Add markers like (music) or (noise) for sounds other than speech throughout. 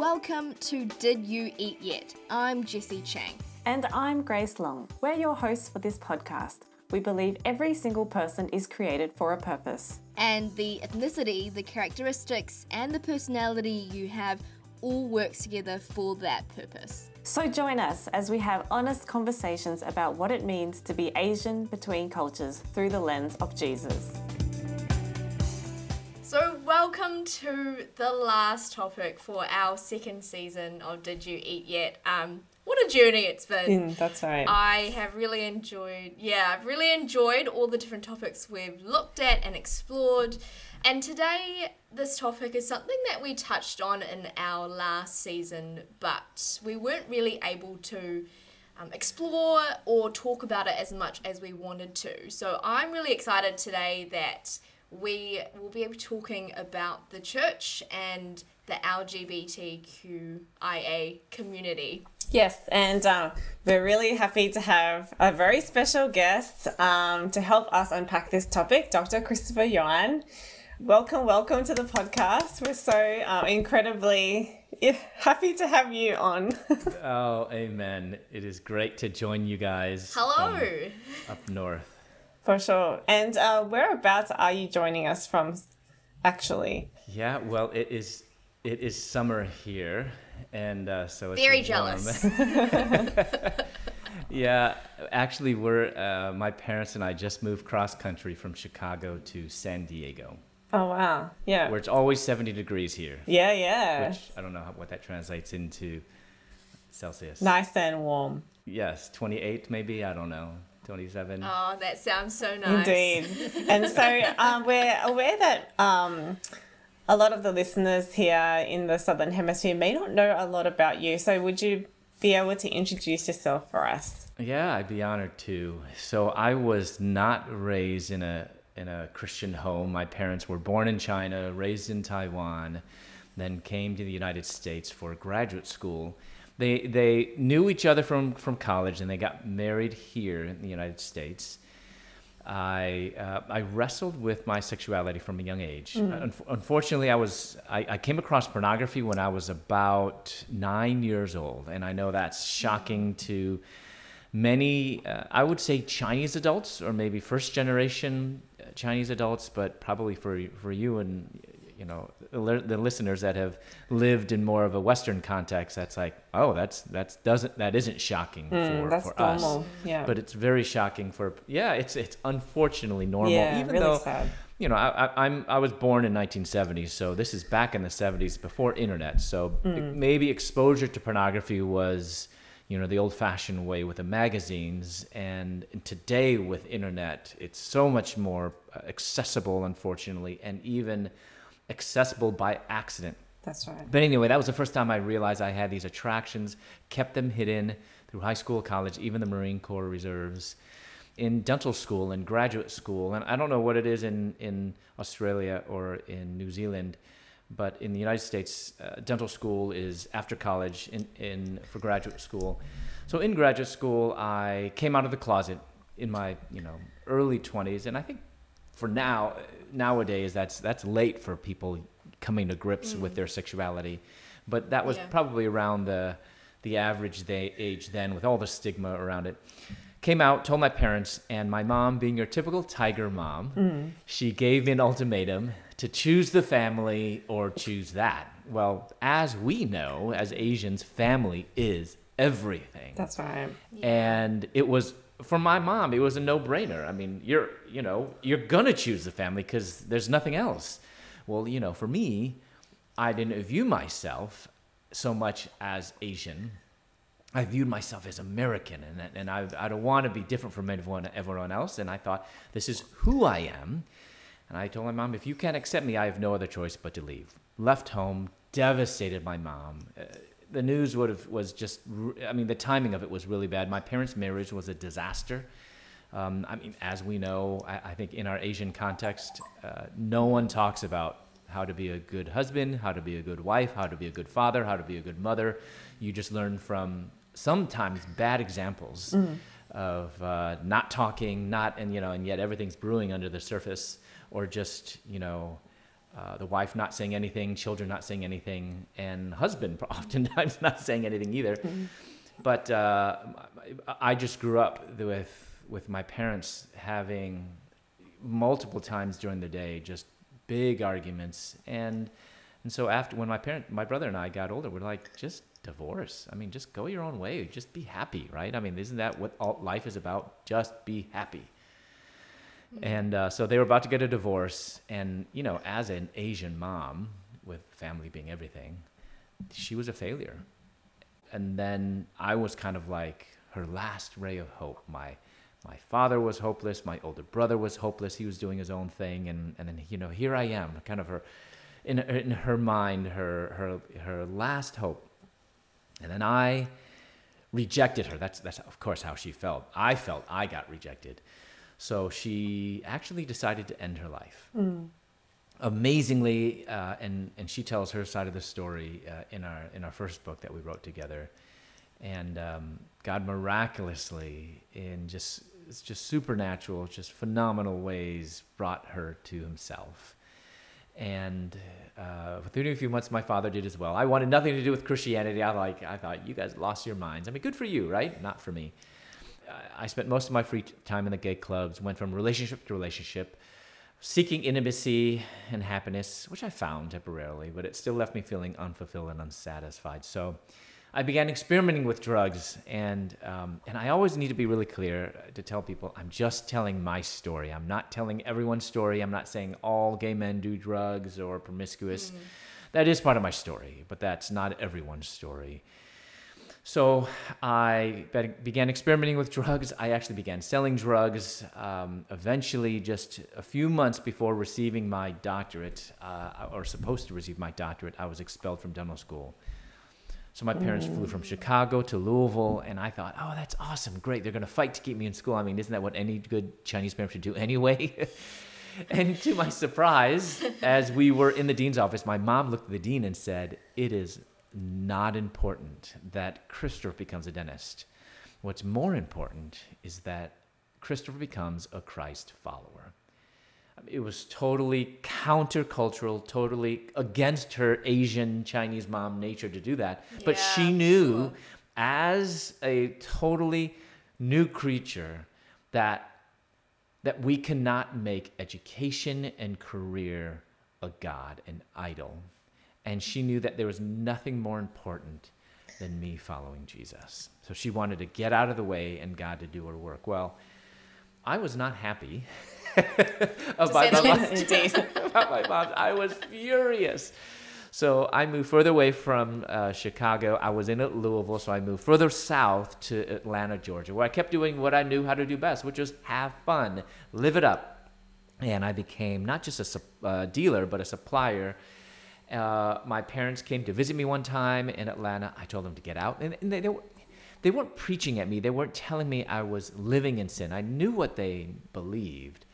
Welcome to Did You Eat Yet? I'm Jessie Chang. And I'm Grace Long. We're your hosts for this podcast. We believe every single person is created for a purpose. And the ethnicity, the characteristics, and the personality you have all works together for that purpose. So join us as we have honest conversations about what it means to be Asian between cultures through the lens of Jesus. To the last topic for our second season of Did You Eat Yet? Um, what a journey it's been. Mm, that's right. I have really enjoyed, yeah, I've really enjoyed all the different topics we've looked at and explored. And today, this topic is something that we touched on in our last season, but we weren't really able to um, explore or talk about it as much as we wanted to. So I'm really excited today that we will be talking about the church and the LGBTQIA community. Yes, and um, we're really happy to have a very special guest um, to help us unpack this topic, Dr. Christopher Yuan. Welcome, welcome to the podcast. We're so uh, incredibly happy to have you on. (laughs) oh, amen. It is great to join you guys. Hello. Up north. For sure. And uh, whereabouts are you joining us from, actually? Yeah, well, it is it is summer here, and uh, so it's very warm. jealous. (laughs) (laughs) yeah, actually, we're uh, my parents and I just moved cross country from Chicago to San Diego. Oh wow! Yeah, where it's always seventy degrees here. Yeah, yeah. Which I don't know how, what that translates into Celsius. Nice and warm. Yes, twenty-eight maybe. I don't know. 27. Oh, that sounds so nice. Indeed. and so um, we're aware that um, a lot of the listeners here in the Southern Hemisphere may not know a lot about you. So would you be able to introduce yourself for us? Yeah, I'd be honored to. So I was not raised in a in a Christian home. My parents were born in China, raised in Taiwan, then came to the United States for graduate school they they knew each other from from college and they got married here in the United States. I uh, I wrestled with my sexuality from a young age. Mm. Uh, un- unfortunately, I was I, I, came across pornography when I was about nine years old, and I know that's shocking to many. Uh, I would say Chinese adults or maybe first generation uh, Chinese adults, but probably for for you and you know the listeners that have lived in more of a Western context, that's like, oh, that's that's doesn't that isn't shocking mm, for, that's for normal. us. Yeah. But it's very shocking for yeah, it's it's unfortunately normal. Yeah, even really though sad. you know, I, I, am I was born in 1970, so this is back in the 70s before internet. So mm. maybe exposure to pornography was you know the old-fashioned way with the magazines and today with internet it's so much more accessible unfortunately and even accessible by accident. That's right. But anyway, that was the first time I realized I had these attractions, kept them hidden through high school, college, even the Marine Corps reserves, in dental school and graduate school. And I don't know what it is in, in Australia or in New Zealand, but in the United States, uh, dental school is after college in, in, for graduate school. So in graduate school, I came out of the closet in my you know early 20s, and I think for now nowadays that's that's late for people coming to grips mm. with their sexuality but that was yeah. probably around the the average day, age then with all the stigma around it came out told my parents and my mom being your typical tiger mom mm. she gave me an ultimatum to choose the family or choose that well as we know as asians family is everything that's right yeah. and it was for my mom, it was a no-brainer. I mean, you're, you know, you're gonna choose the family because there's nothing else. Well, you know, for me, I didn't view myself so much as Asian. I viewed myself as American, and and I I don't want to be different from everyone everyone else. And I thought this is who I am. And I told my mom, if you can't accept me, I have no other choice but to leave. Left home, devastated my mom. Uh, the news would have was just i mean the timing of it was really bad. My parents marriage was a disaster. Um, i mean as we know I, I think in our asian context uh, no one talks about how to be a good husband how to be a good wife how to be a good father how to be a good mother. You just learn from sometimes bad examples mm. of uh, not talking not and you know and yet everything's brewing under the surface or just you know uh, the wife not saying anything, children not saying anything, and husband (laughs) oftentimes not saying anything either. Mm-hmm. But uh, I just grew up with with my parents having multiple times during the day just big arguments. And and so after when my parent my brother and I got older we're like just divorce. I mean just go your own way. Just be happy right? I mean isn't that what all life is about? Just be happy and uh, so they were about to get a divorce and you know as an asian mom with family being everything she was a failure and then i was kind of like her last ray of hope my my father was hopeless my older brother was hopeless he was doing his own thing and and then you know here i am kind of her in, in her mind her her her last hope and then I rejected her. That's, that's, of course, how she felt. I felt I got rejected. So she actually decided to end her life. Mm. Amazingly, uh, and, and she tells her side of the story uh, in, our, in our first book that we wrote together. And um, God miraculously, in just, it's just supernatural, just phenomenal ways, brought her to himself. And uh, within a few months, my father did as well. I wanted nothing to do with Christianity. I like, I thought you guys lost your minds. I mean, good for you, right? Not for me. I spent most of my free time in the gay clubs. Went from relationship to relationship, seeking intimacy and happiness, which I found temporarily, but it still left me feeling unfulfilled and unsatisfied. So I began experimenting with drugs, and um, and I always need to be really clear to tell people I'm just telling my story. I'm not telling everyone's story. I'm not saying all gay men do drugs or promiscuous. Mm. That is part of my story, but that's not everyone's story. So I began experimenting with drugs. I actually began selling drugs. Um, eventually, just a few months before receiving my doctorate, uh, or supposed to receive my doctorate, I was expelled from dental school. So my parents mm. flew from Chicago to Louisville, and I thought, oh, that's awesome, great. They're going to fight to keep me in school. I mean, isn't that what any good Chinese parent should do anyway? (laughs) and to my surprise, as we were in the dean's office, my mom looked at the dean and said, it is not important that Christopher becomes a dentist. What's more important is that Christopher becomes a Christ follower it was totally countercultural, totally against her Asian Chinese mom nature to do that. But she knew as a totally new creature that that we cannot make education and career a god, an idol. And she knew that there was nothing more important than me following Jesus. So she wanted to get out of the way and God to do her work. Well, I was not happy (laughs) about, my mom, (laughs) about my mom. I was furious. So I moved further away from uh, Chicago. I was in Louisville, so I moved further south to Atlanta, Georgia, where I kept doing what I knew how to do best, which was have fun, live it up. And I became not just a uh, dealer, but a supplier. Uh, my parents came to visit me one time in Atlanta. I told them to get out, and, and they, they, they weren't preaching at me. They weren't telling me I was living in sin. I knew what they believed.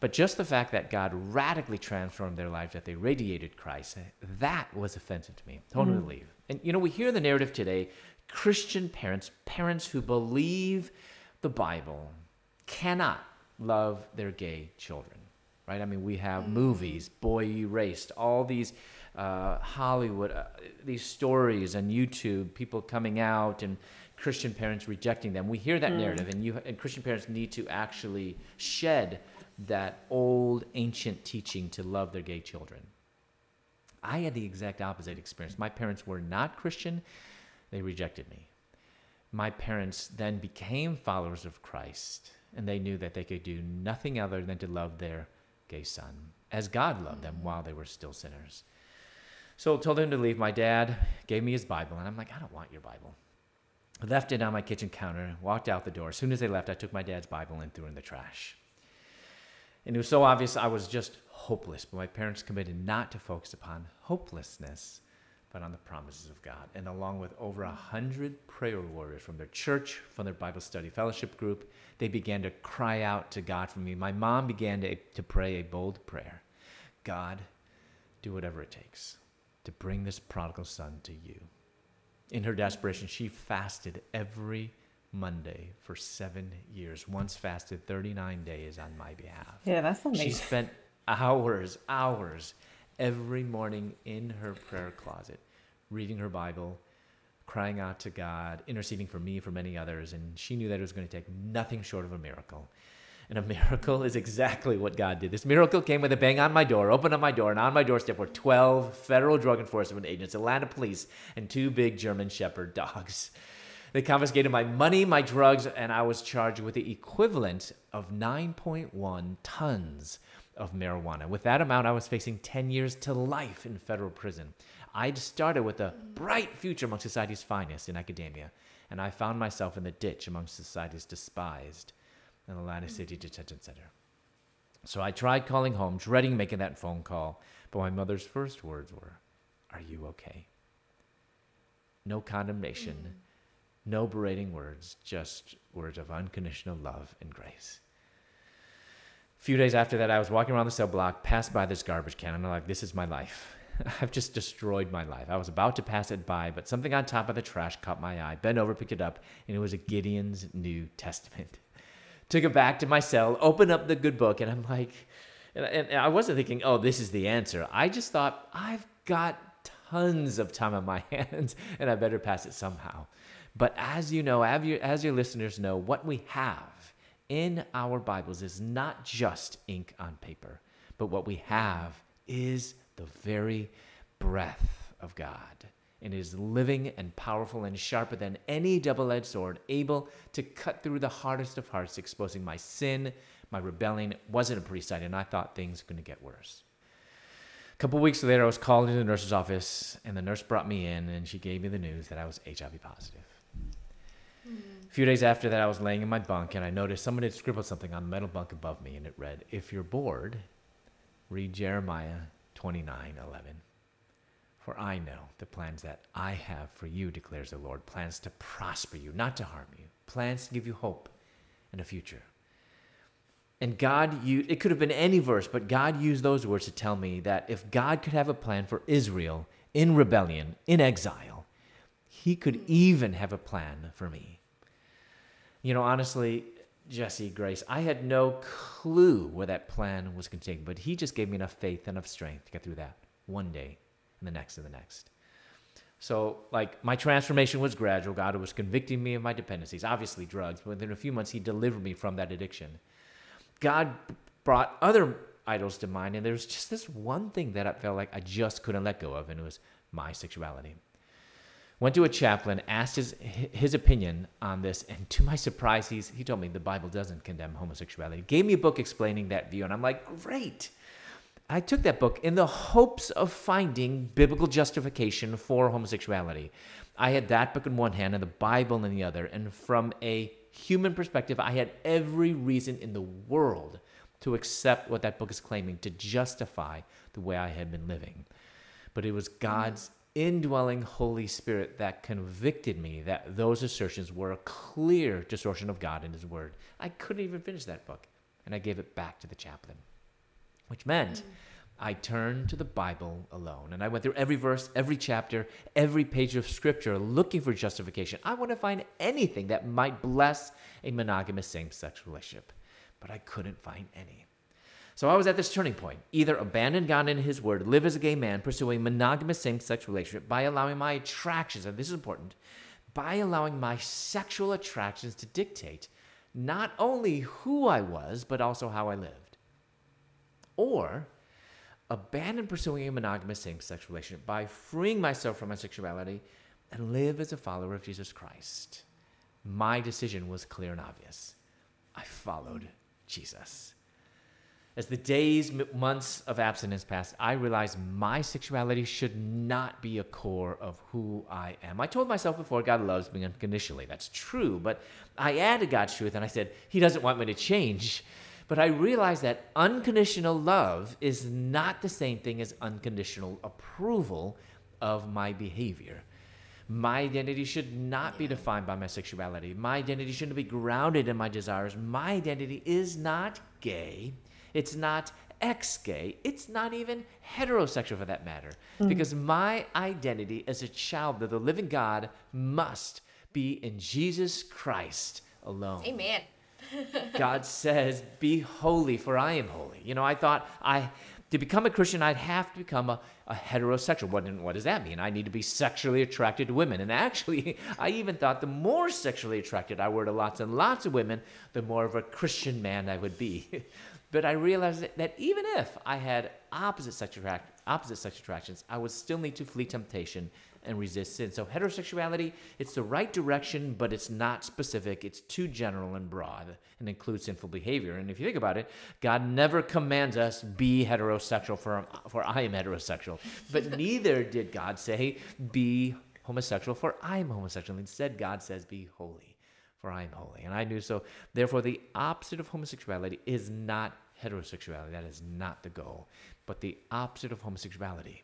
But just the fact that God radically transformed their lives, that they radiated Christ, that was offensive to me. Totally mm. leave. And you know, we hear the narrative today Christian parents, parents who believe the Bible, cannot love their gay children, right? I mean, we have mm. movies, Boy Erased, all these uh, Hollywood, uh, these stories on YouTube, people coming out and Christian parents rejecting them. We hear that mm. narrative, and you and Christian parents need to actually shed that old ancient teaching to love their gay children. I had the exact opposite experience. My parents were not Christian, they rejected me. My parents then became followers of Christ, and they knew that they could do nothing other than to love their gay son as God loved them while they were still sinners. So told him to leave. My dad gave me his Bible, and I'm like, I don't want your Bible. I left it on my kitchen counter, walked out the door. As soon as they left, I took my dad's Bible and threw it in the trash. And it was so obvious I was just hopeless. But my parents committed not to focus upon hopelessness, but on the promises of God. And along with over a hundred prayer warriors from their church, from their Bible study fellowship group, they began to cry out to God for me. My mom began to, to pray a bold prayer God, do whatever it takes to bring this prodigal son to you. In her desperation, she fasted every Monday for seven years. Once fasted 39 days on my behalf. Yeah, that's amazing. She spent hours, hours every morning in her prayer closet, reading her Bible, crying out to God, interceding for me, for many others. And she knew that it was going to take nothing short of a miracle. And a (laughs) miracle is exactly what God did. This miracle came with a bang on my door, opened up my door, and on my doorstep were 12 federal drug enforcement agents, Atlanta police, and two big German Shepherd (laughs) dogs. They confiscated my money, my drugs, and I was charged with the equivalent of 9.1 tons of marijuana. With that amount, I was facing 10 years to life in federal prison. I'd started with a bright future among society's finest in academia, and I found myself in the ditch among society's despised in the Atlanta City Detention Center. So I tried calling home, dreading making that phone call, but my mother's first words were, Are you okay? No condemnation, no berating words, just words of unconditional love and grace. A few days after that, I was walking around the cell block, passed by this garbage can, and I'm like, This is my life. (laughs) I've just destroyed my life. I was about to pass it by, but something on top of the trash caught my eye. Bent over, picked it up, and it was a Gideon's New Testament took it back to my cell, opened up the good book, and I'm like, and, and I wasn't thinking, oh, this is the answer. I just thought, I've got tons of time on my (laughs) hands, and I better pass it somehow. But as you know, as your, as your listeners know, what we have in our Bibles is not just ink on paper, but what we have is the very breath of God and is living and powerful and sharper than any double edged sword, able to cut through the hardest of hearts, exposing my sin, my rebellion. It wasn't a pretty sight, and I thought things were going to get worse. A couple weeks later, I was called into the nurse's office, and the nurse brought me in, and she gave me the news that I was HIV positive. Mm. A few days after that, I was laying in my bunk, and I noticed someone had scribbled something on the metal bunk above me, and it read, If you're bored, read Jeremiah 29 11. For I know the plans that I have for you, declares the Lord plans to prosper you, not to harm you, plans to give you hope and a future. And God, you, it could have been any verse, but God used those words to tell me that if God could have a plan for Israel in rebellion, in exile, He could even have a plan for me. You know, honestly, Jesse, Grace, I had no clue where that plan was going to take, but He just gave me enough faith, and enough strength to get through that one day and the next and the next. So, like, my transformation was gradual. God was convicting me of my dependencies, obviously drugs, but within a few months, He delivered me from that addiction. God brought other idols to mind, and there was just this one thing that I felt like I just couldn't let go of, and it was my sexuality. Went to a chaplain, asked his, his opinion on this, and to my surprise, he's, he told me the Bible doesn't condemn homosexuality. Gave me a book explaining that view, and I'm like, great. I took that book in the hopes of finding biblical justification for homosexuality. I had that book in one hand and the Bible in the other, and from a human perspective, I had every reason in the world to accept what that book is claiming, to justify the way I had been living. But it was God's indwelling Holy Spirit that convicted me that those assertions were a clear distortion of God and His Word. I couldn't even finish that book, and I gave it back to the chaplain which meant. I turned to the Bible alone. And I went through every verse, every chapter, every page of scripture looking for justification. I want to find anything that might bless a monogamous same sex relationship, but I couldn't find any. So I was at this turning point either abandon God and His Word, live as a gay man, pursue a monogamous same sex relationship by allowing my attractions, and this is important, by allowing my sexual attractions to dictate not only who I was, but also how I lived or abandon pursuing a monogamous same sex relationship by freeing myself from my sexuality and live as a follower of Jesus Christ. My decision was clear and obvious. I followed Jesus. As the days, months of abstinence passed, I realized my sexuality should not be a core of who I am. I told myself before God loves me unconditionally. That's true, but I added God's truth and I said, He doesn't want me to change. But I realized that unconditional love is not the same thing as unconditional approval of my behavior. My identity should not be defined by my sexuality. My identity shouldn't be grounded in my desires. My identity is not gay. It's not ex gay. It's not even heterosexual for that matter. Mm. Because my identity as a child of the living God must be in Jesus Christ alone. Amen. God says, Be holy, for I am holy. You know, I thought I to become a Christian, I'd have to become a, a heterosexual. What, what does that mean? I need to be sexually attracted to women. And actually, (laughs) I even thought the more sexually attracted I were to lots and lots of women, the more of a Christian man I would be. (laughs) but I realized that, even if I had opposite sex, attract, opposite sex attractions, I would still need to flee temptation and resist sin. So heterosexuality, it's the right direction, but it's not specific. It's too general and broad and includes sinful behavior. And if you think about it, God never commands us be heterosexual for, for I am heterosexual. But (laughs) neither did God say be homosexual for I'm homosexual. Instead, God says be holy for I am holy. And I knew so. Therefore, the opposite of homosexuality is not heterosexuality. That is not the goal. But the opposite of homosexuality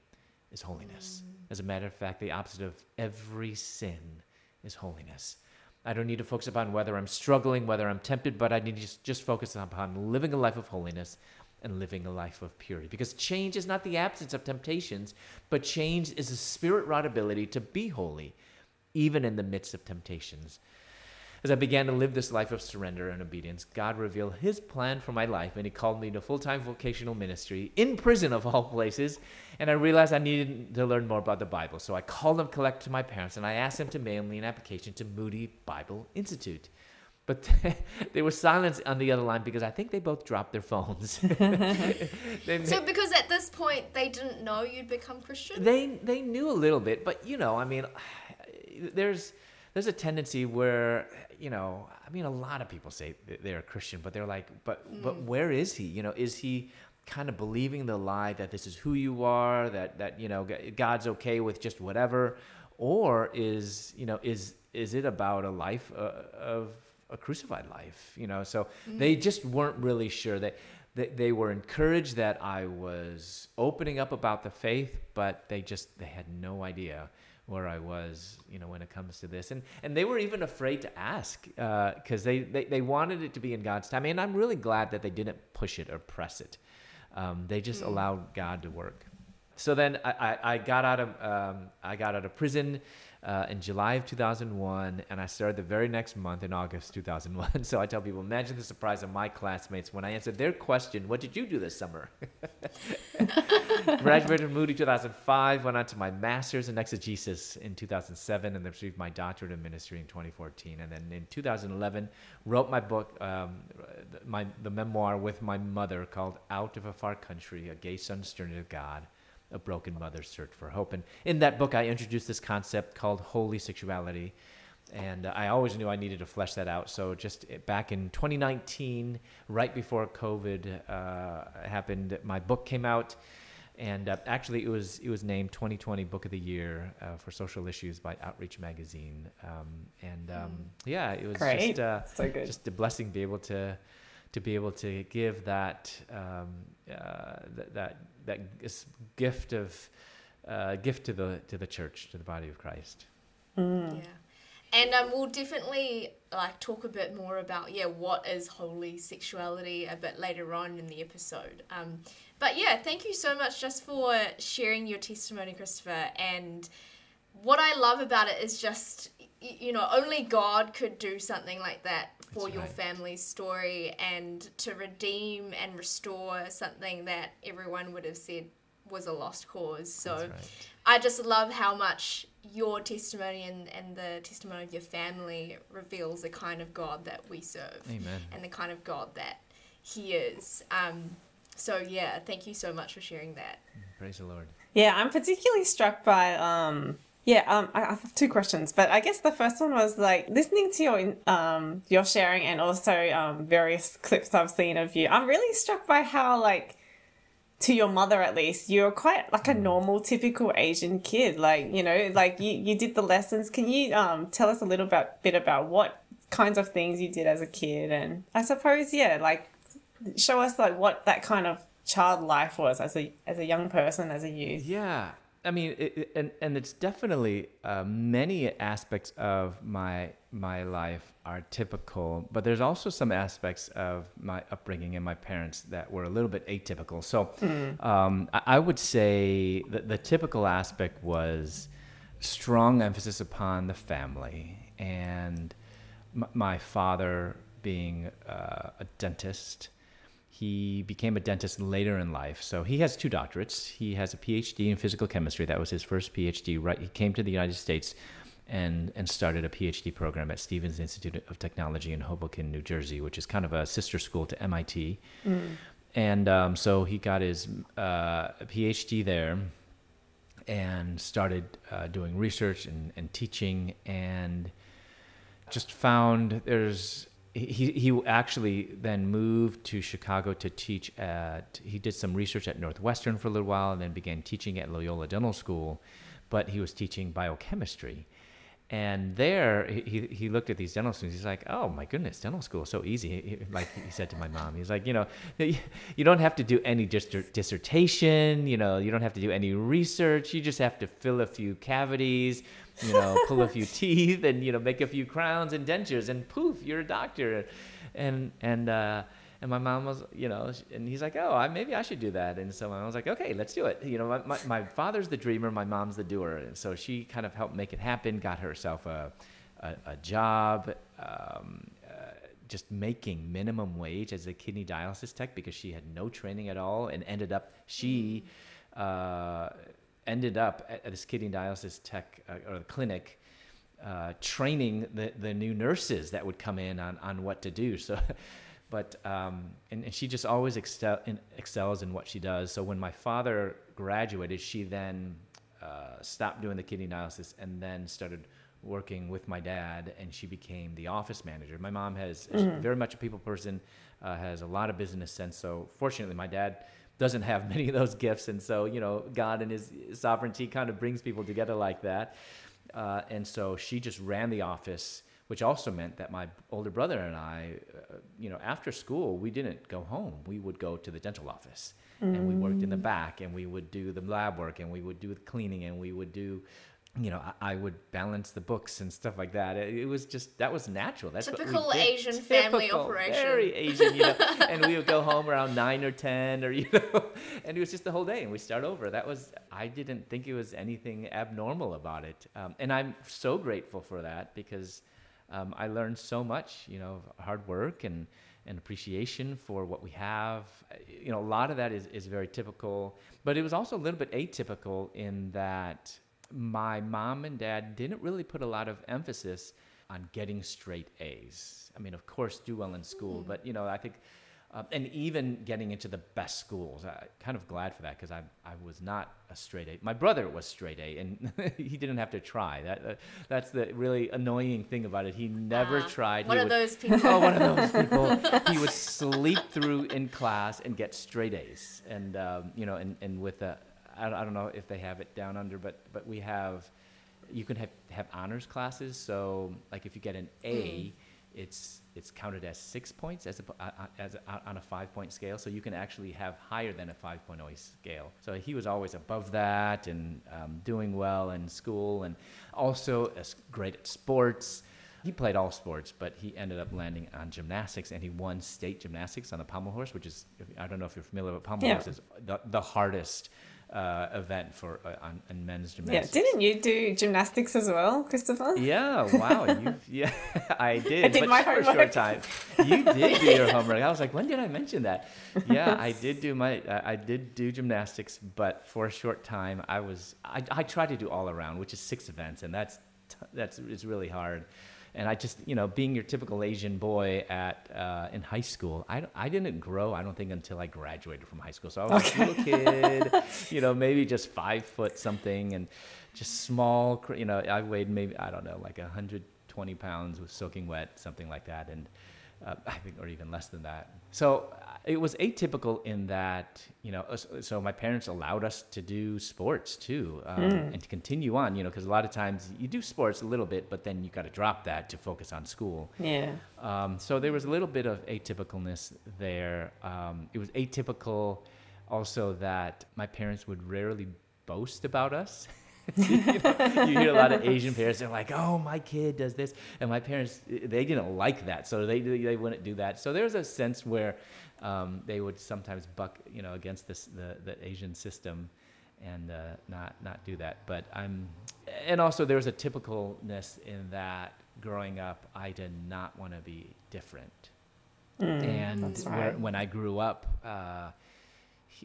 is holiness. Mm. As a matter of fact, the opposite of every sin is holiness. I don't need to focus upon whether I'm struggling, whether I'm tempted, but I need to just, just focus upon living a life of holiness and living a life of purity. Because change is not the absence of temptations, but change is a spirit wrought ability to be holy, even in the midst of temptations. As I began to live this life of surrender and obedience, God revealed His plan for my life, and He called me to full time vocational ministry in prison, of all places. And I realized I needed to learn more about the Bible. So I called them collect to my parents, and I asked them to mail me an application to Moody Bible Institute. But (laughs) they were silent on the other line because I think they both dropped their phones. (laughs) (laughs) they, so because at this point they didn't know you'd become Christian? They they knew a little bit, but you know, I mean, (sighs) there's there's a tendency where you know, I mean, a lot of people say they're a Christian, but they're like, but mm. but where is he? You know, is he kind of believing the lie that this is who you are, that that you know God's okay with just whatever, or is you know is is it about a life uh, of a crucified life? You know, so mm. they just weren't really sure that. They, they were encouraged that I was opening up about the faith, but they just they had no idea where I was, you know, when it comes to this. And and they were even afraid to ask because uh, they, they they wanted it to be in God's time. And I'm really glad that they didn't push it or press it. Um, they just mm. allowed God to work. So then I, I, I got out of um, I got out of prison uh, in July of 2001, and I started the very next month in August 2001. (laughs) so I tell people, imagine the surprise of my classmates when I answered their question, "What did you do this summer?" (laughs) Graduated from Moody 2005, went on to my master's in exegesis in 2007, and then received my doctorate in ministry in 2014. And then in 2011, wrote my book, um, my the memoir with my mother called "Out of a Far Country: A Gay Son's Journey to God." A broken mother's search for hope. And in that book, I introduced this concept called holy sexuality. And uh, I always knew I needed to flesh that out. So just eh, back in 2019, right before COVID uh, happened, my book came out. And uh, actually, it was it was named 2020 Book of the Year uh, for social issues by Outreach Magazine. Um, and um, mm. yeah, it was Great. just uh, so just a blessing to be able to to be able to give that um, uh, that, that that gift of uh, gift to the to the church to the body of Christ. Mm. Yeah. And um, we'll definitely like talk a bit more about yeah what is holy sexuality a bit later on in the episode. Um, but yeah, thank you so much just for sharing your testimony, Christopher. And what I love about it is just you know only God could do something like that for That's your right. family's story and to redeem and restore something that everyone would have said was a lost cause. So right. I just love how much your testimony and, and the testimony of your family reveals the kind of God that we serve. Amen. And the kind of God that He is. Um, so yeah, thank you so much for sharing that. Praise the Lord. Yeah, I'm particularly struck by um, yeah, um, I have two questions, but I guess the first one was like listening to your um your sharing and also um various clips I've seen of you. I'm really struck by how like to your mother at least you're quite like a normal typical Asian kid. Like you know, like you you did the lessons. Can you um tell us a little bit bit about what kinds of things you did as a kid and I suppose yeah like show us like what that kind of child life was as a as a young person as a youth. Yeah. I mean, it, and and it's definitely uh, many aspects of my my life are typical, but there's also some aspects of my upbringing and my parents that were a little bit atypical. So, mm. um, I, I, would say that the typical aspect was strong emphasis upon the family and m- my father being uh, a dentist he became a dentist later in life. So he has two doctorates. He has a PhD in physical chemistry. That was his first PhD. Right, he came to the United States and and started a PhD program at Stevens Institute of Technology in Hoboken, New Jersey, which is kind of a sister school to MIT. Mm. And um, so he got his uh, PhD there and started uh, doing research and, and teaching and just found there's he, he actually then moved to Chicago to teach at, he did some research at Northwestern for a little while and then began teaching at Loyola Dental School, but he was teaching biochemistry. And there, he, he looked at these dental students. He's like, "Oh my goodness, dental school is so easy." He, like he said to my mom, he's like, "You know, you don't have to do any dissertation. You know, you don't have to do any research. You just have to fill a few cavities, you know, pull a few (laughs) teeth, and you know, make a few crowns and dentures, and poof, you're a doctor." And and uh, and my mom was, you know, and he's like, oh, I, maybe I should do that. And so I was like, okay, let's do it. You know, my, my, my, father's the dreamer, my mom's the doer. And so she kind of helped make it happen, got herself a, a, a job, um, uh, just making minimum wage as a kidney dialysis tech because she had no training at all and ended up, she uh, ended up at, at this kidney dialysis tech uh, or the clinic. Uh, training the, the new nurses that would come in on, on what to do. So (laughs) but um, and, and, she just always excel, in, excels in what she does. So when my father graduated, she then uh, stopped doing the kidney dialysis and then started working with my dad, and she became the office manager. My mom has mm-hmm. very much a people person, uh, has a lot of business sense. So fortunately, my dad doesn't have (laughs) many of those gifts, and so you know, God and His sovereignty kind of brings people together like that. Uh, and so she just ran the office which also meant that my older brother and I, uh, you know, after school, we didn't go home. We would go to the dental office mm. and we worked in the mm. back and we would do the lab work and we would do the cleaning and we would do, you know, I, I would balance the books and stuff like that. It, it was just, that was natural. That's Typical Asian Typical, family operation. Very Asian, you know. (laughs) and we would go home around nine or 10 or, (laughs) you know, and it was just the whole day and we start over. That was, I didn't think it was anything abnormal about it. Um, and I'm so grateful for that because um, I learned so much, you know, hard work and, and appreciation for what we have. You know, a lot of that is, is very typical, but it was also a little bit atypical in that my mom and dad didn't really put a lot of emphasis on getting straight A's. I mean, of course, do well in school, mm. but you know, I think uh, and even getting into the best schools. I'm kind of glad for that because I, I was not a straight A. My brother was straight A, and (laughs) he didn't have to try. That uh, that's the really annoying thing about it. He never uh, tried. One he of would, those people. (laughs) Oh, one of those people. he would (laughs) sleep through in class and get straight A's, and um, you know, and and with a, I, I don't know if they have it down under, but but we have, you can have have honors classes. So like if you get an A. Mm it's it's counted as six points as, a, as a, on a five point scale. So you can actually have higher than a 5.0 scale. So he was always above that and um, doing well in school and also as great at sports. He played all sports, but he ended up landing on gymnastics and he won state gymnastics on the pommel horse, which is, I don't know if you're familiar with pommel yeah. horse, the, the hardest uh, event for uh, on, on, men's gymnastics. Yeah, didn't you do gymnastics as well, Christopher? Yeah, wow, (laughs) you (laughs) yeah, I did. I did but my for homework. a short time. You did do your (laughs) homework. I was like, when did I mention that? Yeah, I did do my I did do gymnastics, but for a short time, I was I, I tried to do all around, which is six events, and that's that's it's really hard and I just, you know, being your typical Asian boy at uh, in high school, I, I didn't grow, I don't think, until I graduated from high school. So I was okay. a little kid, (laughs) you know, maybe just five foot something, and just small. You know, I weighed maybe I don't know, like 120 pounds with soaking wet, something like that, and uh, I think, or even less than that. So it was atypical in that you know so my parents allowed us to do sports too um, mm. and to continue on you know because a lot of times you do sports a little bit but then you got to drop that to focus on school yeah um, so there was a little bit of atypicalness there um, it was atypical also that my parents would rarely boast about us you, (laughs) know, you, hear a lot of Asian (laughs) parents. They're like, "Oh, my kid does this," and my parents they didn't like that, so they they wouldn't do that. So there's a sense where um, they would sometimes buck, you know, against this the, the Asian system, and uh, not not do that. But I'm, and also there was a typicalness in that growing up, I did not want to be different. and that's where, right. when I grew up uh,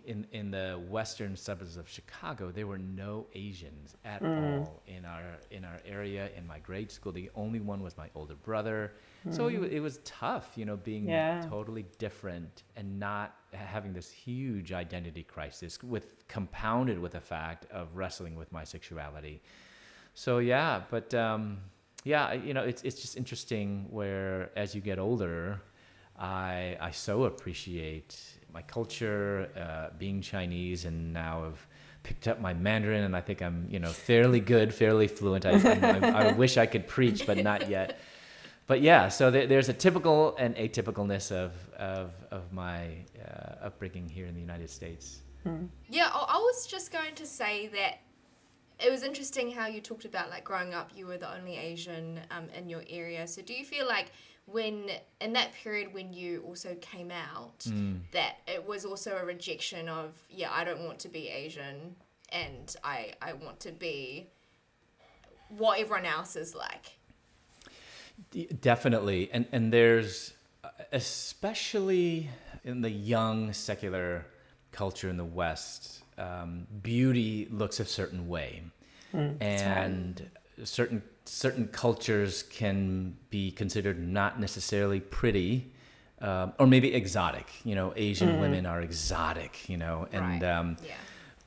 in in the western suburbs of Chicago, there were no Asians at Mm. all in our in our area in my grade school. The only one was my older brother. So it, it was tough, you know, being Mm. Yeah. totally different and not having this huge identity crisis with compounded with the fact of wrestling with my sexuality. So yeah, but um, yeah, you know, it's it's just interesting where as you get older, I I so appreciate my culture, uh, being Chinese, and now have picked up my Mandarin, and I think I'm you know fairly good, fairly fluent. I, I, I wish I could preach, but not yet. (laughs) But yeah, so there, there's a typical and atypicalness of of of my uh, upbringing here in the United States. Yeah, I I was just going to say that it was interesting how you talked about like growing up, you were the only Asian um, in your area. So do you feel like when in that period when you also came out, that it was also a rejection of yeah, I don't want to be Asian, and I I want to be what everyone else is like. Definitely, and and there's especially in the young secular culture in the West, um, beauty looks a certain way, and certain certain cultures can be considered not necessarily pretty. Um, or maybe exotic, you know. Asian women are exotic, you know, and Right. um, Yeah.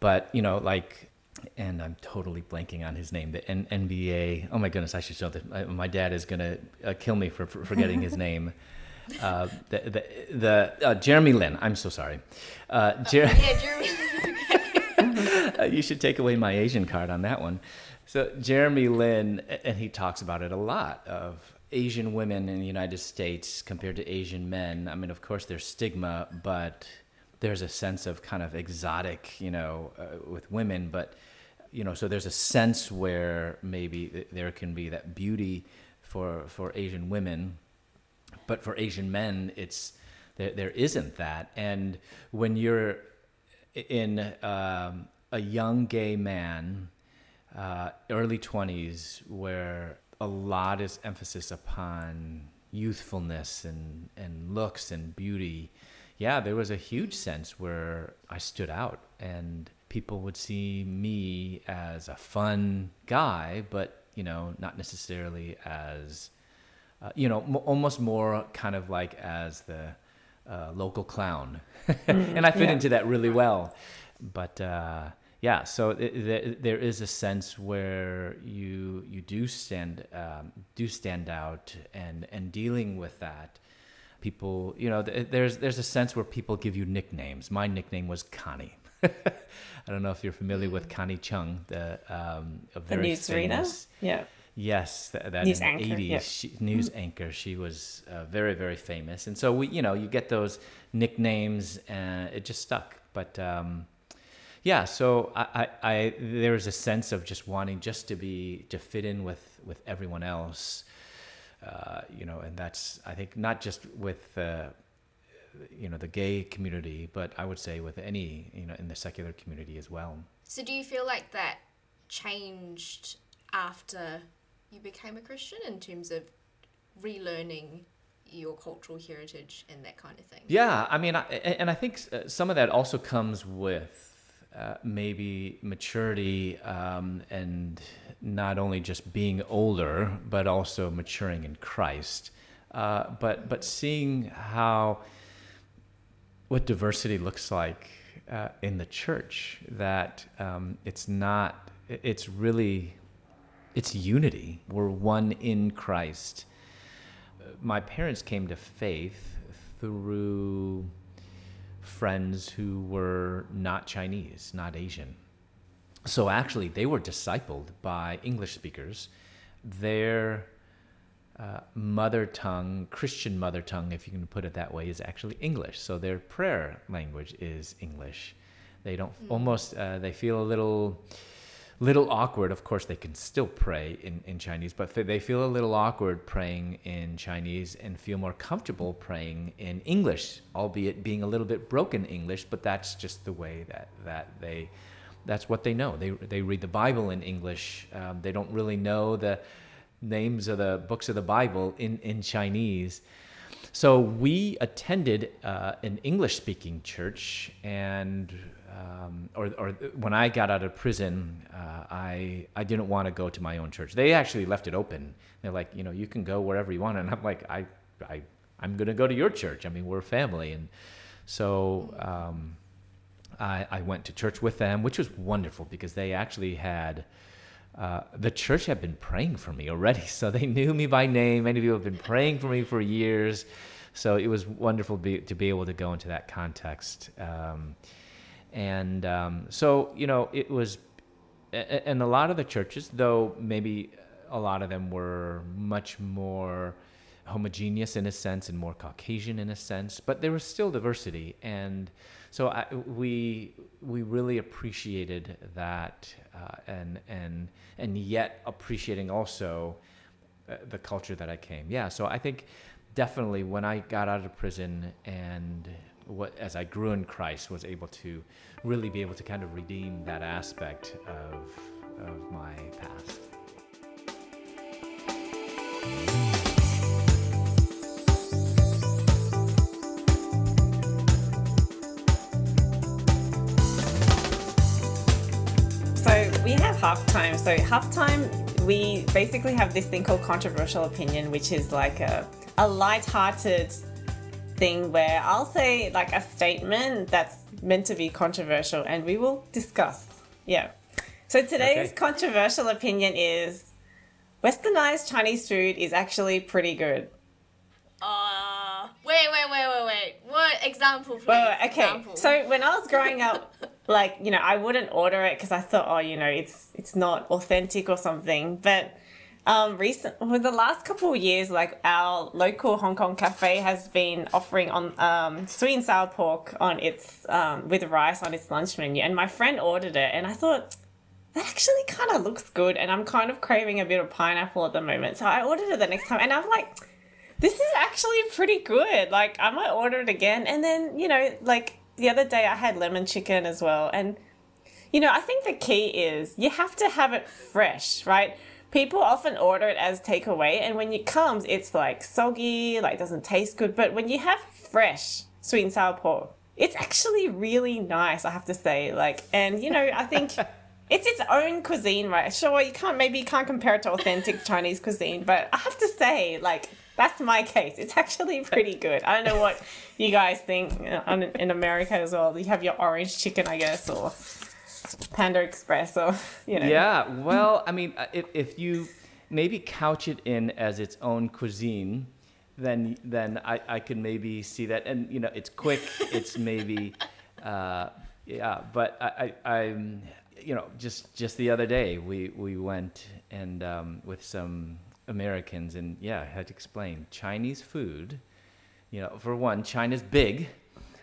but you know like and i'm totally blanking on his name the N- nba oh my goodness i should know that my, my dad is gonna uh, kill me for, for forgetting his name (laughs) uh, the the, the uh, jeremy lin i'm so sorry uh, Jer- Yeah, Jeremy. (laughs) uh, you should take away my Asian card on that one. So Jeremy Lin, and he talks about it a lot of Asian women in the United States compared to Asian men. I mean, of course, there's stigma, but there's a sense of kind of exotic, you know, uh, with women. But you know, so there's a sense where maybe th- there can be that beauty for for Asian women, but for Asian men, it's there, there isn't that. And when you're in um, a young gay man, uh, early 20s, where a lot is emphasis upon youthfulness and, and looks and beauty, yeah, there was a huge sense where I stood out and people would see me as a fun guy, but, you know, not necessarily as, uh, you know, m- almost more kind of like as the uh, local clown. (laughs) and I fit yeah. into that really well. But uh, yeah, so it, there, there is a sense where you you do stand um, do stand out, and and dealing with that, people you know th- there's there's a sense where people give you nicknames. My nickname was Connie. (laughs) I don't know if you're familiar with Connie Chung, the um, a The very news reader. famous Yeah. Yes, th- that News in anchor, the 80s, yeah. she, news anchor. She was uh, very, very famous. And so we, you know, you get those nicknames and it just stuck. But um, yeah, so I, I, I, there was a sense of just wanting just to be, to fit in with, with everyone else. Uh, you know, and that's, I think, not just with, uh, you know, the gay community, but I would say with any, you know, in the secular community as well. So do you feel like that changed after you became a Christian in terms of relearning your cultural heritage and that kind of thing? Yeah, I mean, I, and I think uh, some of that also comes with uh, maybe maturity um, and not only just being older, but also maturing in Christ. Uh, but but seeing how what diversity looks like uh, in the church, that um, it's not, it's really, it's unity. We're one in Christ my parents came to faith through friends who were not Chinese, not Asian. So actually, they were discipled by English speakers. Their uh, mother tongue, Christian mother tongue, if you can put it that way, is actually English. So their prayer language is English. They don't almost, uh, they feel a little little awkward. Of course, they can still pray in, in Chinese, but they- they feel a little awkward praying in Chinese and feel more comfortable praying in English, albeit being a little bit broken English. But that's just the way that that they, that's what they know. They they read the Bible in English. Um, they don't really know the names of the books of the Bible in in Chinese. so we attended uh, an English speaking church, and um, or, or when I got out of prison, uh, I I didn't want to go to my own church. They actually left it open. They're like, you know, you can go wherever you want, and I'm like, I I I'm gonna go to your church. I mean, we're family, and so. Um, I, I went to church with them, which was wonderful because they actually had uh, the church had been praying for me already, (laughs) so they knew me by name. Many people have been praying for me for years, so it was wonderful to be, to be able to go into that context. Um, and um, so, you know, it was, and a lot of the churches, though maybe a lot of them were much more homogeneous in a sense and more Caucasian in a sense, but there was still diversity. And so I, we we really appreciated that, uh, and and and yet appreciating also uh, the culture that I came. Yeah, so I think definitely when I got out of prison and what as I grew in Christ was able to really be able to kind of redeem that aspect of of my past. Halftime. So halftime, we basically have this thing called controversial opinion, which is like a a light-hearted thing where I'll say like a statement that's meant to be controversial, and we will discuss. Yeah. So today's okay. controversial opinion is westernized Chinese food is actually pretty good. Uh, wait, wait, wait, wait, wait. What example, please? Well, okay. Example. So when I was growing up, (laughs) like you know i wouldn't order it because i thought oh you know it's it's not authentic or something. But um recent with the last couple of years like our local hong kong cafe has been offering on um sweet and sour pork on its um with rice on its lunch menu and my friend ordered it and i thought that actually kind of looks good and i'm kind of craving a bit of pineapple at the moment so i ordered it the next time and i'm like this is actually pretty good like i might order it again and then you know like the other day I had lemon chicken as well. And, you know, I think the key is you have to have it fresh, right? People often order it as takeaway, and when it comes, it's like soggy, like doesn't taste good. But when you have fresh sweet and sour pork, it's actually really nice, I have to say. Like, and you know, I think (laughs) it's its own cuisine, right? Sure, you can't maybe you can't compare it to authentic Chinese cuisine, but I have to say, like, that's my case. It's actually pretty good. I don't know what you guys think in America as well. You have your orange chicken, I guess, or Panda Express, or you know. Yeah, well, I mean, uh, if if you maybe couch it in as its own cuisine, then then I I can maybe see that, and you know, it's quick. (laughs) It's maybe, uh, yeah, but I, I I'm you know just just the other day we we went and um, with some Americans, and yeah, I had to explain Chinese food. You know, for one, China's big,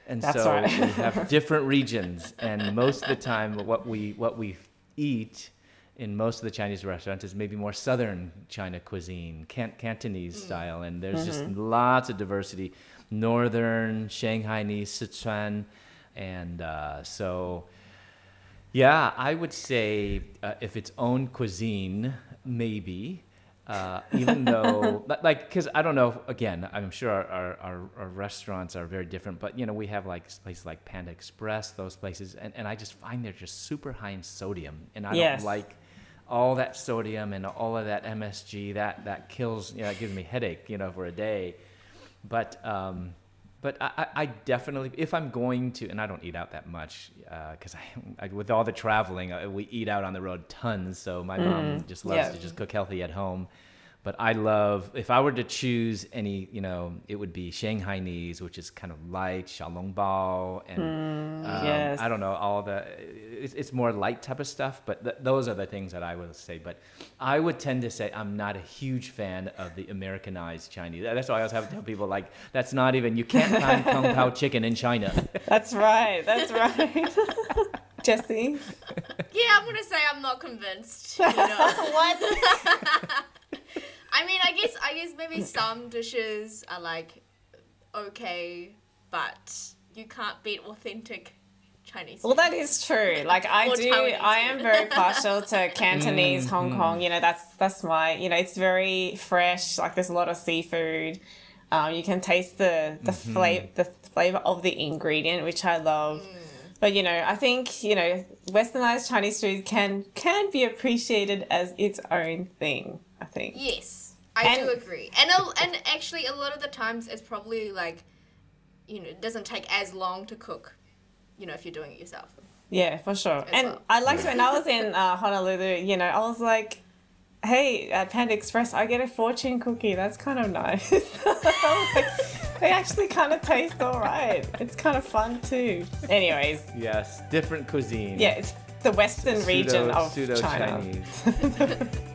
and That's so right. we have (laughs) different regions, and most of the time, what we what we eat in most of the Chinese restaurants is maybe more southern China cuisine, Can- Cantonese mm. style, and there's mm-hmm. just lots of diversity. Northern, Shanghainese, Sichuan, and uh, so yeah, I would say uh, if its own cuisine, maybe. Uh, even though, (laughs) like, because I don't know, again, I'm sure our, our, our, our, restaurants are very different, but, you know, we have like places like Panda Express, those places, and, and I just find they're just super high in sodium. And I yes. don't like all that sodium and all of that MSG, that, that kills, you know, that gives me headache, you know, for a day. But, um, but I, I definitely, if I'm going to, and I don't eat out that much because uh, I, I, with all the traveling, uh, we eat out on the road tons. So my mm, mom just loves yeah. to just cook healthy at home. But I love if I were to choose any, you know, it would be Shanghainese, which is kind of light, xiaolongbao, and mm, um, yes. I don't know all the. It's, it's, more light type of stuff, but th- those are the things that I would say. But I would tend to say I'm not a huge fan of the Americanized Chinese. That's why I always have to tell people like that's not even you can't find (laughs) kung pao chicken in China. That's right. That's right. (laughs) Jesse. Yeah, I'm gonna say I'm not convinced. You know? (laughs) what? I mean, I guess I guess maybe some dishes are like okay, but you can't beat authentic Chinese. Well, that is true. (laughs) Like I do, Taiwanese. I am very partial to (laughs) Cantonese, mm, Hong mm. Kong. You know, that's that's my. You know, it's very fresh. Like there's a lot of seafood. Um, you can taste the the Mm-hmm. flavor the flavor of the ingredient, which I love. But you know, I think you know, westernized Chinese food can can be appreciated as its own thing. I think. Yes, I do agree. And a, and actually, a lot of the times it's probably like, you know, it doesn't take as long to cook. You know, if you're doing it yourself. Yeah, for sure. And well. I liked when I was in uh, Honolulu. You know, I was like. Hey, at Panda Express, I get a fortune cookie. That's kind of nice. (laughs) they actually kind of taste all right. It's kind of fun too. Anyways, Yes, different cuisine. yeah, it's the western region of pseudo China. Chinese. (laughs)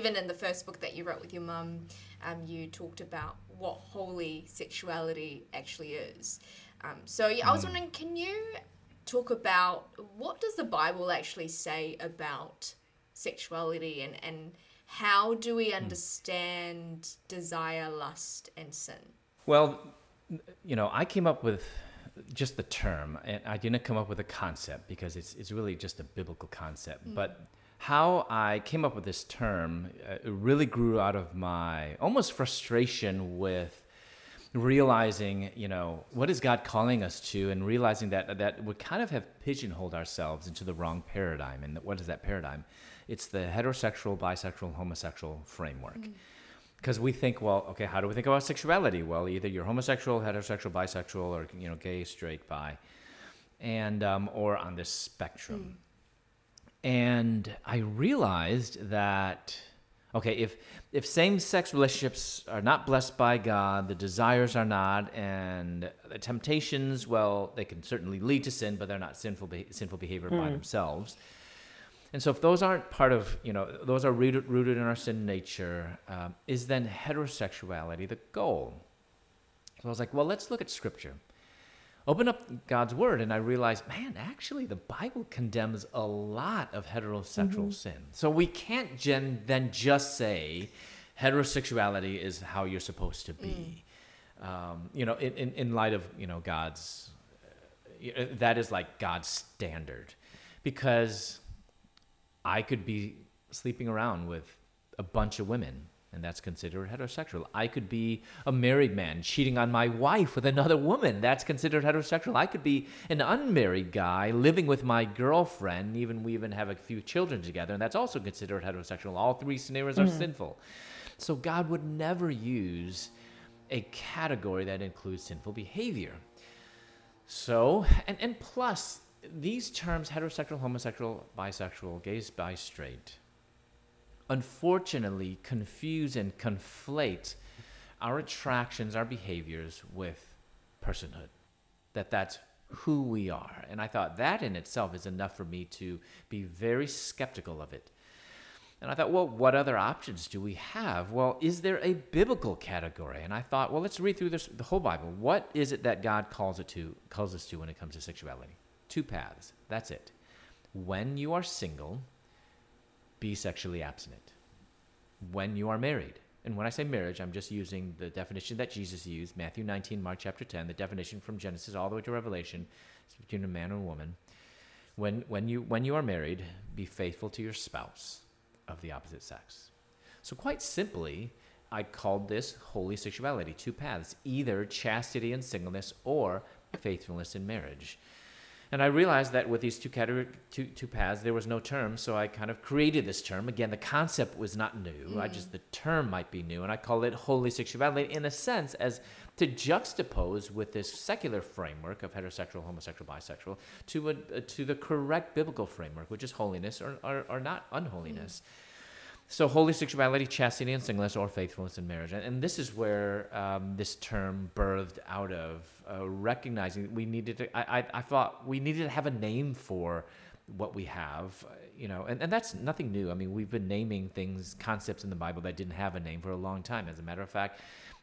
even in the first book that you wrote with your mum, um, you talked about what holy sexuality actually is. Um, so yeah, I was wondering, can you talk about what does the Bible actually say about sexuality and and how do we understand desire, lust, and sin? Well, you know, I came up with just the term, and I didn't come up with a concept because it's it's really just a biblical concept. But how I came up with this term uh, it really grew out of my almost frustration with realizing, you know, what is God calling us to, and realizing that that we kind of have pigeonholed ourselves into the wrong paradigm. And what is that paradigm? It's the heterosexual, bisexual, homosexual framework because we think, well, okay, how do we think about sexuality? Well, either you're homosexual, heterosexual, bisexual, or you know, gay, straight, bi, and um, or on this spectrum. And I realized that, okay, if if same-sex relationships are not blessed by God, the desires are not, and the temptations, well, they can certainly lead to sin, but they're not sinful be- sinful behavior by themselves. And so, if those aren't part of, you know, those are rooted, rooted in our sin nature, um, is then heterosexuality the goal? So I was like, well, let's look at scripture. Open up God's word, and I realized, man, actually, the Bible condemns a lot of heterosexual sin. So we can't gen- then just say heterosexuality is how you're supposed to be. Um, you know, in, in, in light of, you know, God's, uh, that is like God's standard. Because I could be sleeping around with a bunch of women, and that's considered heterosexual. I could be a married man cheating on my wife with another woman. That's considered heterosexual. I could be an unmarried guy living with my girlfriend, even we even have a few children together, and that's also considered heterosexual. All three scenarios are mm-hmm. sinful. So God would never use a category that includes sinful behavior. So, and, and plus, these terms heterosexual, homosexual, bisexual, gay, bi, straight unfortunately confuse and conflate our attractions, our behaviors with personhood. That that's who we are. And I thought that in itself is enough for me to be very skeptical of it. And I thought, well, what other options do we have? Well, is there a biblical category? And I thought, well, let's read through this, the whole Bible. What is it that God calls it to, calls us to when it comes to sexuality? Two paths. That's it. When you are single, be sexually abstinent. When you are married, and when I say marriage, I'm just using the definition that Jesus used, Matthew 19, Mark chapter 10, the definition from Genesis all the way to Revelation, it's between a man and a woman. When, when, you, when you are married, be faithful to your spouse of the opposite sex. So, quite simply, I called this holy sexuality, two paths, either chastity and singleness or faithfulness in marriage. And I realized that with these two, category, two, two paths, there was no term, so I kind of created this term. Again, the concept was not new. I mm-hmm. just, the term might be new, and I call it holy sexuality in a sense as to juxtapose with this secular framework of heterosexual, homosexual, bisexual to, a, to the correct biblical framework, which is holiness or, or, or not unholiness. Mm. So, holy sexuality, chastity, and singleness, or faithfulness in marriage. And, this is where um, this term birthed out of, uh, recognizing we needed to, I, I, I thought we needed to have a name for what we have, uh, you know, and, and that's nothing new. I mean, we've been naming things, concepts in the Bible that didn't have a name for a long time. As a matter of fact,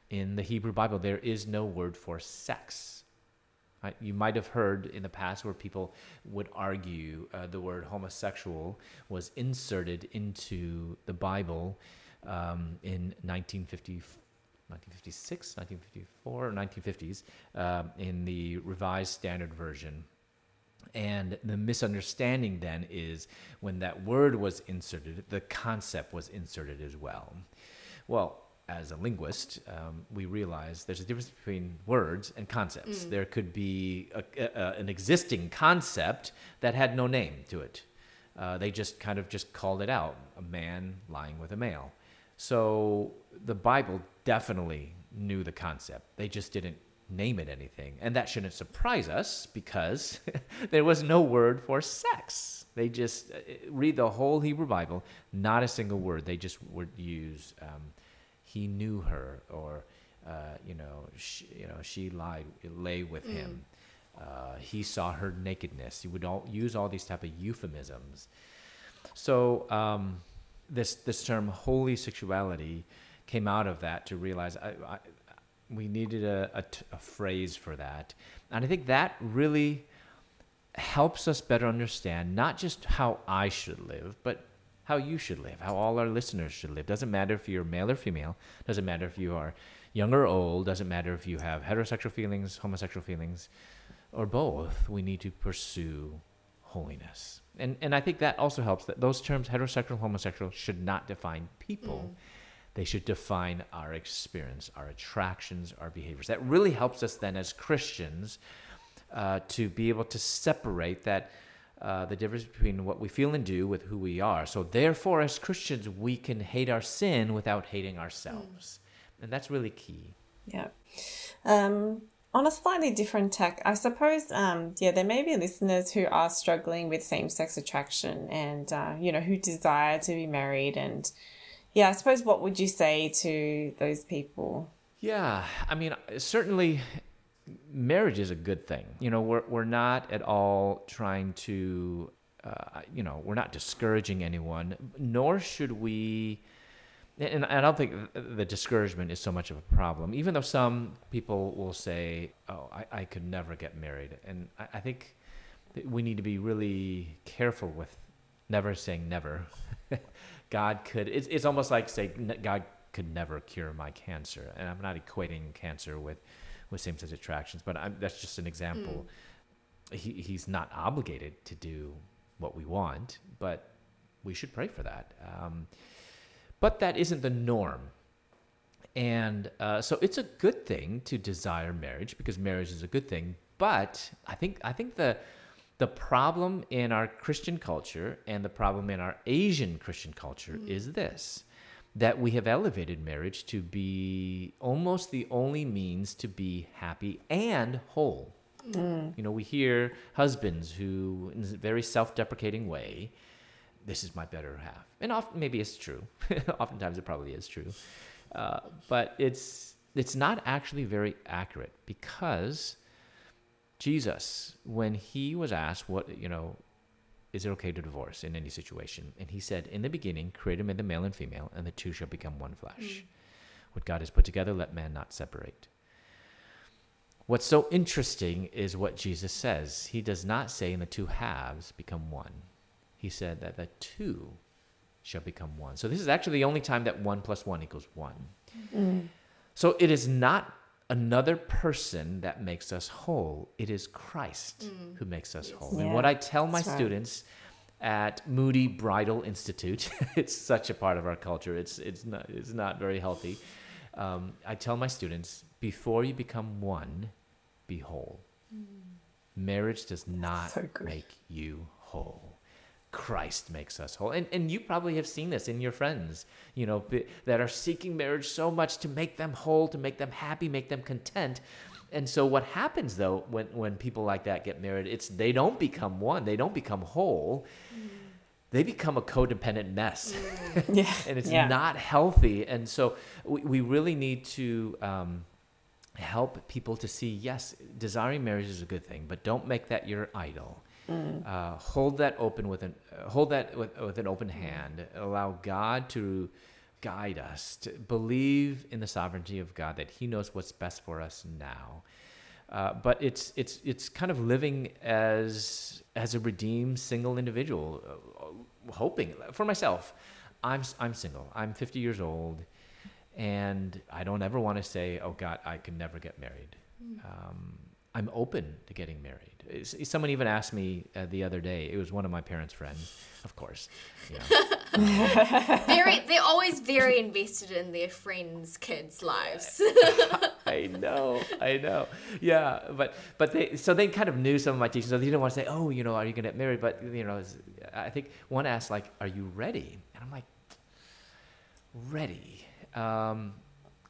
in the Hebrew Bible, there is no word for sex. You might have heard in the past where people would argue uh, the word homosexual was inserted into the Bible um, in 1950, 1956, 1954, 1950s um, in the Revised Standard Version. And the misunderstanding then is when that word was inserted, the concept was inserted as well. Well, as a linguist, um, we realize there's a difference between words and concepts. There could be a, a, an existing concept that had no name to it. Uh, they just kind of just called it out a man lying with a male. So the Bible definitely knew the concept. They just didn't name it anything. And that shouldn't surprise us because (laughs) there was no word for sex. They just uh, read the whole Hebrew Bible, not a single word. They just would use, um, he knew her, or, uh, you, know, she, you know, she lied, lay with him. Uh, he saw her nakedness. He would all, use all these type of euphemisms. So um, this this term holy sexuality came out of that to realize I, I, we needed a, a, t- a phrase for that, and I think that really helps us better understand not just how I should live, but how you should live, how all our listeners should live. Doesn't matter if you're male or female. Doesn't matter if you are young or old. Doesn't matter if you have heterosexual feelings, homosexual feelings, or both. We need to pursue holiness. And and I think that also helps that those terms heterosexual homosexual should not define people. They should define our experience, our attractions, our behaviors. That really helps us then as Christians uh, to be able to separate that uh, the difference between what we feel and do with who we are. So therefore, as Christians, we can hate our sin without hating ourselves, and that's really key. Yeah. Um, on a slightly different tack, I suppose, um, yeah, there may be listeners who are struggling with same sex attraction and, uh, you know, who desire to be married. And, yeah, I suppose what would you say to those people? Yeah, I mean, certainly marriage is a good thing. You know, we're, we're not at all trying to, uh, you know, we're not discouraging anyone, nor should we. And I don't think the discouragement is so much of a problem, even though some people will say, oh, I, I could never get married. And I, I think we need to be really careful with never saying never. (laughs) God could, it's, it's almost like saying God could never cure my cancer. And I'm not equating cancer with, with same sex attractions, but I'm, that's just an example. He, he's not obligated to do what we want, but we should pray for that. Um, but that isn't the norm. And uh, so it's a good thing to desire marriage because marriage is a good thing. But I think I think the the problem in our Christian culture and the problem in our Asian Christian culture is this that we have elevated marriage to be almost the only means to be happy and whole. You know, we hear husbands who, in a very self deprecating way, this is my better half. And often, maybe it's true. (laughs) Oftentimes, it probably is true. Uh, but it's, it's not actually very accurate because Jesus, when he was asked, what, you know, is it okay to divorce in any situation? And he said, In the beginning, create him in the male and female, and the two shall become one flesh. Hmm. What God has put together, let man not separate. What's so interesting is what Jesus says. He does not say, in the two halves become one. He said that the two shall become one. So this is actually the only time that one plus one equals one. Hmm. So it is not another person that makes us whole. It is Christ who makes us whole. And what I tell my right. students at Moody Bible Institute, (laughs) it's such a part of our culture. It's it's not it's not very healthy. Um, I tell my students before you become one, be whole. Marriage does not So make you whole. Christ makes us whole. And, and you probably have seen this in your friends, you know, b- that are seeking marriage so much to make them whole, to make them happy, make them content. And so what happens though when, when people like that get married, it's they don't become one, they don't become whole. They become a codependent mess. (laughs) Yeah. and it's Yeah. not healthy. And so we, we really need to um, help people to see yes, desiring marriage is a good thing, but don't make that your idol. Uh, hold that open with an uh, hold that with, with an open hand. Allow God to guide us. To believe in the sovereignty of God that He knows what's best for us now. Uh, but it's it's it's kind of living as as a redeemed single individual, uh, hoping for myself. I'm I'm single. I'm 50 years old, and I don't ever want to say, "Oh God, I can never get married." Um, I'm open to getting married. Someone even asked me uh, the other day. It was one of my parents' friends, of course. You know. (laughs) Very, (laughs) they're always very invested in their friends' kids' lives. (laughs) I know, I know. Yeah, but but they so they kind of knew some of my teachings. So they didn't want to say, "Oh, you know, are you gonna get married?" But you know, I think one asked like, "Are you ready?" And I'm like, "Ready." Um,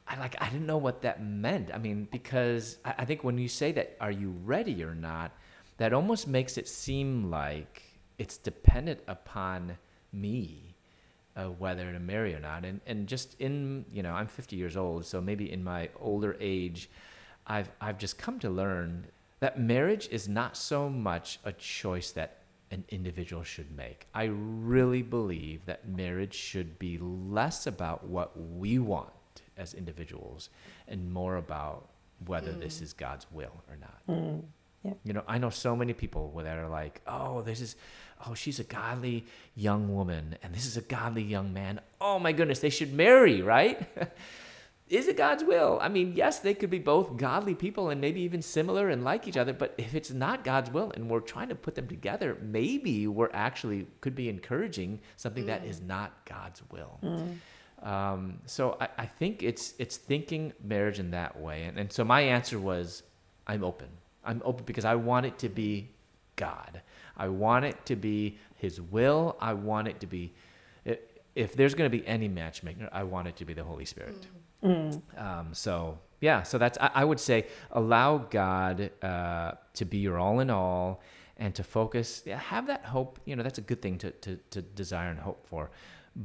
I like I didn't know what that meant. I mean, because I, I think when you say that, "Are you ready or not?" That almost makes it seem like it's dependent upon me uh, whether to marry or not. And and just in you know, I'm 50 years old, so maybe in my older age, I've I've just come to learn that marriage is not so much a choice that an individual should make. I really believe that marriage should be less about what we want as individuals and more about whether this is God's will or not. You know, I know so many people that are like, oh, this is, oh, she's a godly young woman, and this is a godly young man. Oh my goodness, they should marry, right? (laughs) is it God's will? I mean, yes, they could be both godly people and maybe even similar and like each other, but if it's not God's will and we're trying to put them together, maybe we're actually could be encouraging something that is not God's will. Um, so I, I think it's it's thinking marriage in that way, and, and so my answer was, I'm open. I'm open because I want it to be God. I want it to be His will. I want it to be, if there's going to be any matchmaker, I want it to be the Holy Spirit. Um, so yeah, so that's I, I would say allow God uh, to be your all in all, and to focus. Yeah, have that hope. You know, that's a good thing to to, to desire and hope for,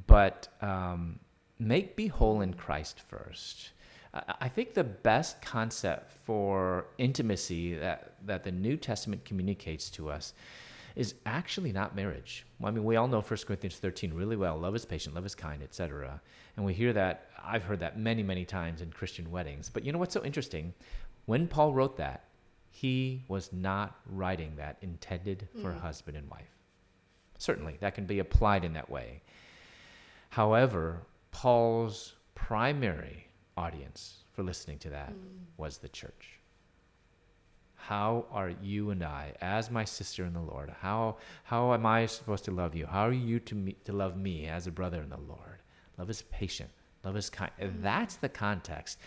but um, make be whole in Christ first. I- think the best concept for intimacy that, that the New Testament communicates to us is actually not marriage. Well, I mean, we all know 1 Corinthians 13 really well. Love is patient, love is kind, etc. And we hear that, I've heard that many, many times in Christian weddings. But you know what's so interesting? When Paul wrote that, he was not writing that intended for mm. husband and wife. Certainly, that can be applied in that way. However, Paul's primary audience for listening to that was the church. How are you and I, as my sister in the Lord, how, how am I supposed to love you? How are you to, me, to love me as a brother in the Lord? Love is patient, love is kind. And That's the context.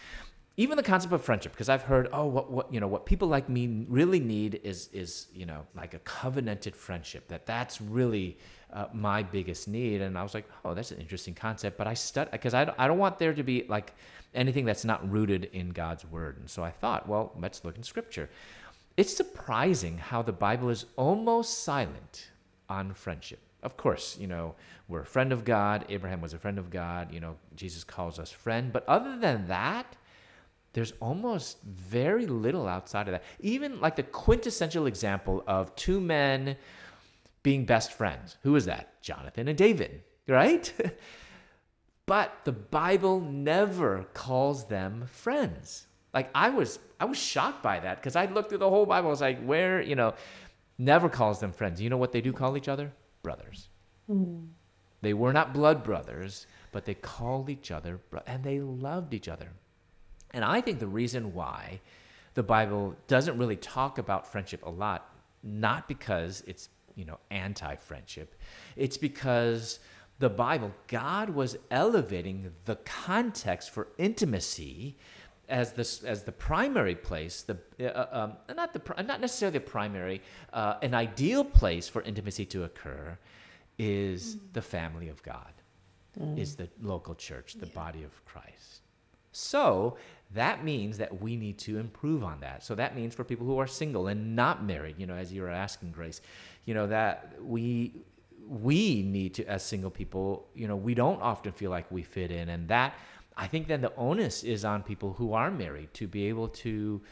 Even the concept of friendship, because I've heard, oh, what, what, you know, what people like me really need is, is, you know, like a covenanted friendship. That that's really uh, my biggest need. And I was like, oh, that's an interesting concept. But I stud because I I don't want there to be like anything that's not rooted in God's word. And so I thought, well, let's look in Scripture. It's surprising how the Bible is almost silent on friendship. Of course, you know, we're a friend of God. Abraham was a friend of God. You know, Jesus calls us friend. But other than that, there's almost very little outside of that. Even like the quintessential example of two men being best friends. Who is that? Jonathan and David, right? (laughs) but the Bible never calls them friends. Like I was I was shocked by that because I looked through the whole Bible. I was like, where, you know, never calls them friends. You know what they do call each other? Brothers. Hmm. They were not blood brothers, but they called each other bro- and they loved each other. And I think the reason why the Bible doesn't really talk about friendship a lot, not because it's, you know, anti-friendship. It's because the Bible, God was elevating the context for intimacy as this as the primary place, the uh, um, not the not necessarily the primary, uh, an ideal place for intimacy to occur, is the family of God, is the local church, the body of Christ. So that means that we need to improve on that. So that means for people who are single and not married, you know, as you were asking, Grace, you know, that we we need to as single people, you know, we don't often feel like we fit in, and that I think then the onus is on people who are married to be able to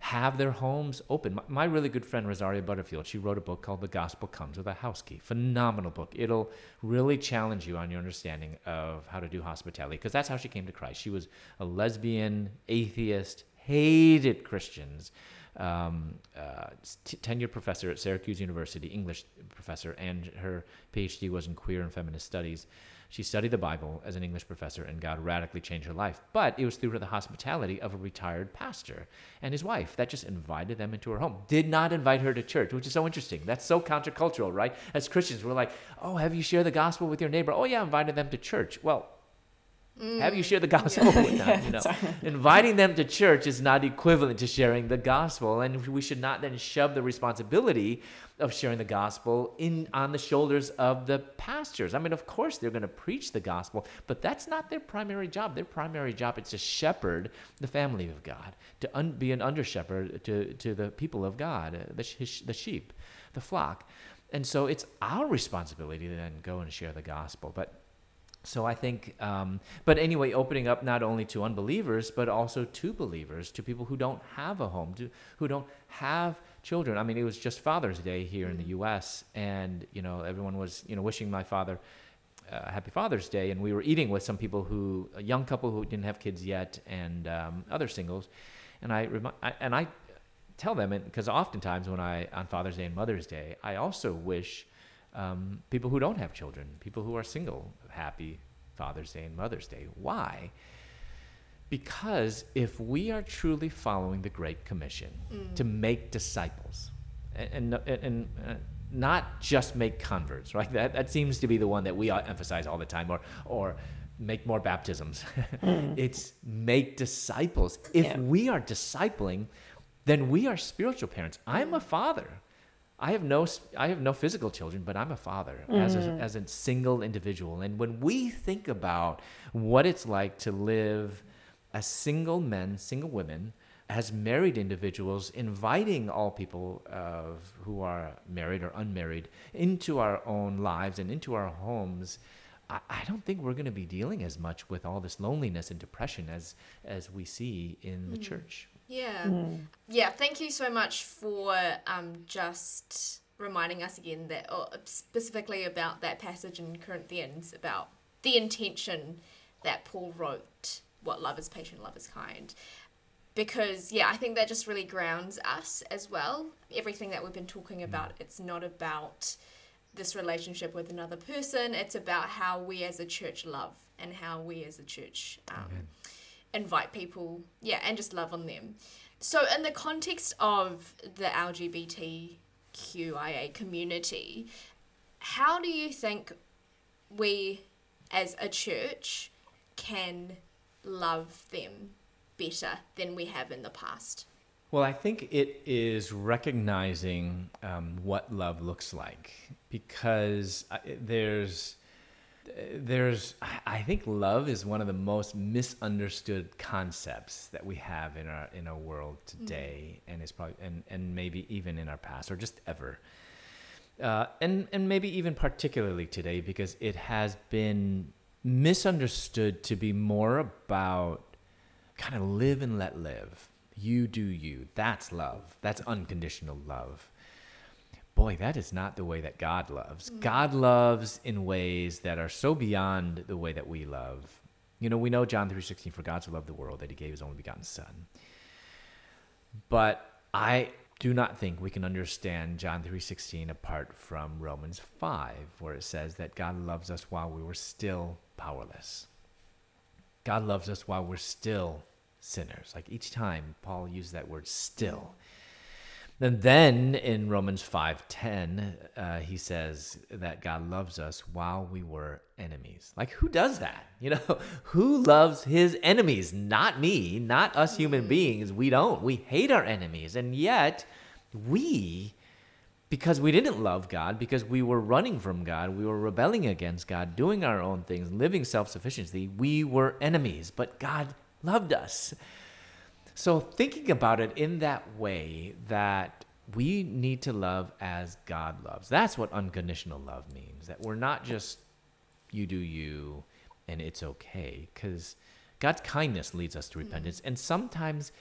have their homes open. My, my really good friend Rosaria Butterfield, she wrote a book called The Gospel Comes with a House Key. Phenomenal book. It'll really challenge you on your understanding of how to do hospitality because that's how she came to Christ. She was a lesbian, atheist, hated Christians. Um, uh, tenured professor at Syracuse University, English professor, and her PhD was in queer and feminist studies. She studied the Bible as an English professor, and God radically changed her life. But it was through the hospitality of a retired pastor and his wife that just invited them into her home. Did not invite her to church, which is so interesting. That's so countercultural, right? As Christians, we're like, oh, have you shared the gospel with your neighbor? Oh, yeah, invited them to church. Well, have you shared the gospel with them? Yeah, (laughs) you know, (laughs) inviting them to church is not equivalent to sharing the gospel, and we should not then shove the responsibility of sharing the gospel in on the shoulders of the pastors. I mean, of course they're going to preach the gospel, but that's not their primary job. Their primary job is to shepherd the family of God, to un- be an under shepherd to to the people of God, uh, the sh- the sheep, the flock, and so it's our responsibility to then go and share the gospel, but. So I think, um, but anyway, opening up not only to unbelievers, but also to believers, to people who don't have a home, to, who don't have children. I mean, it was just Father's Day here in the U.S., and you know, everyone was you know wishing my father uh, Happy Father's Day, and we were eating with some people who, a young couple who didn't have kids yet, and um, other singles, and I, remi- I and I tell them because oftentimes when I on Father's Day and Mother's Day, I also wish um, people who don't have children, people who are single, happy Father's Day and Mother's Day. Why? Because if we are truly following the Great Commission to make disciples, and, and, and uh, not just make converts, right? That, that seems to be the one that we uh, emphasize all the time, or, or make more baptisms. (laughs) it's make disciples. If Yeah. we are discipling, then we are spiritual parents. I'm a father. I have no I have no physical children, but I'm a father as a, mm. as a single individual. And when we think about what it's like to live as single men, single women, as married individuals, inviting all people of who are married or unmarried into our own lives and into our homes, I, I don't think we're going to be dealing as much with all this loneliness and depression as as we see in the mm. church. Yeah. Yeah, thank you so much for um, just reminding us again that, or specifically about that passage in Corinthians about the intention that Paul wrote, What love is patient, love is kind. Because, yeah, I think that just really grounds us as well. Everything that we've been talking about, it's not about this relationship with another person, it's about how we as a church love and how we as a church um, invite people, yeah, and just love on them. So, in the context of the LGBTQIA community, how do you think we as a church can love them better than we have in the past? Well, I think it is recognizing um, what love looks like because there's there's I think love is one of the most misunderstood concepts that we have in our in our world today, and it's probably and and maybe even in our past or just ever, uh, and and maybe even particularly today because it has been misunderstood to be more about kind of live and let live. You do you. That's love. That's unconditional love. Boy, that is not the way that God loves. Mm. God loves in ways that are so beyond the way that we love. You know, we know John 3:16 for God so loved the world that he gave his only begotten son. But I do not think we can understand John 3:16 apart from Romans 5 where it says that God loves us while we were still powerless. God loves us while we're still sinners. Like each time Paul used that word still. Mm. And then in Romans 5:10, uh, he says that God loves us while we were enemies. Like who does that? (laughs) You know, who loves his enemies? Not me, not us human beings. We don't. We hate our enemies. And yet, we because we didn't love God, because we were running from God, we were rebelling against God, doing our own things, living self sufficiency, we were enemies, but God loved us. So, thinking about it in that way, that we need to love as God loves, that's what unconditional love means. That we're not just you do you and it's okay, because God's kindness leads us to mm. repentance. And sometimes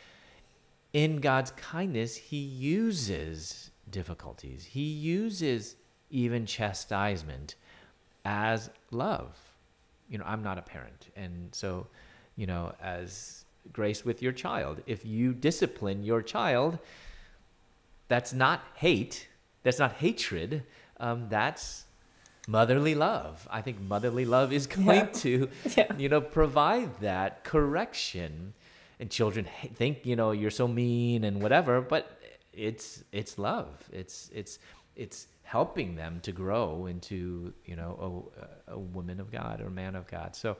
in God's kindness, He uses difficulties, He uses even chastisement as love. You know, I'm not a parent. And so, you know, as grace with your child, if you discipline your child, that's not hate. That's not hatred. Um, that's motherly love. I think motherly love is (laughs) going Yeah. to, (laughs) Yeah. you know, provide that correction. And children think, you know, you're so mean and whatever, but it's it's love. It's it's it's helping them to grow into, you know, a, a woman of God or a man of God. So,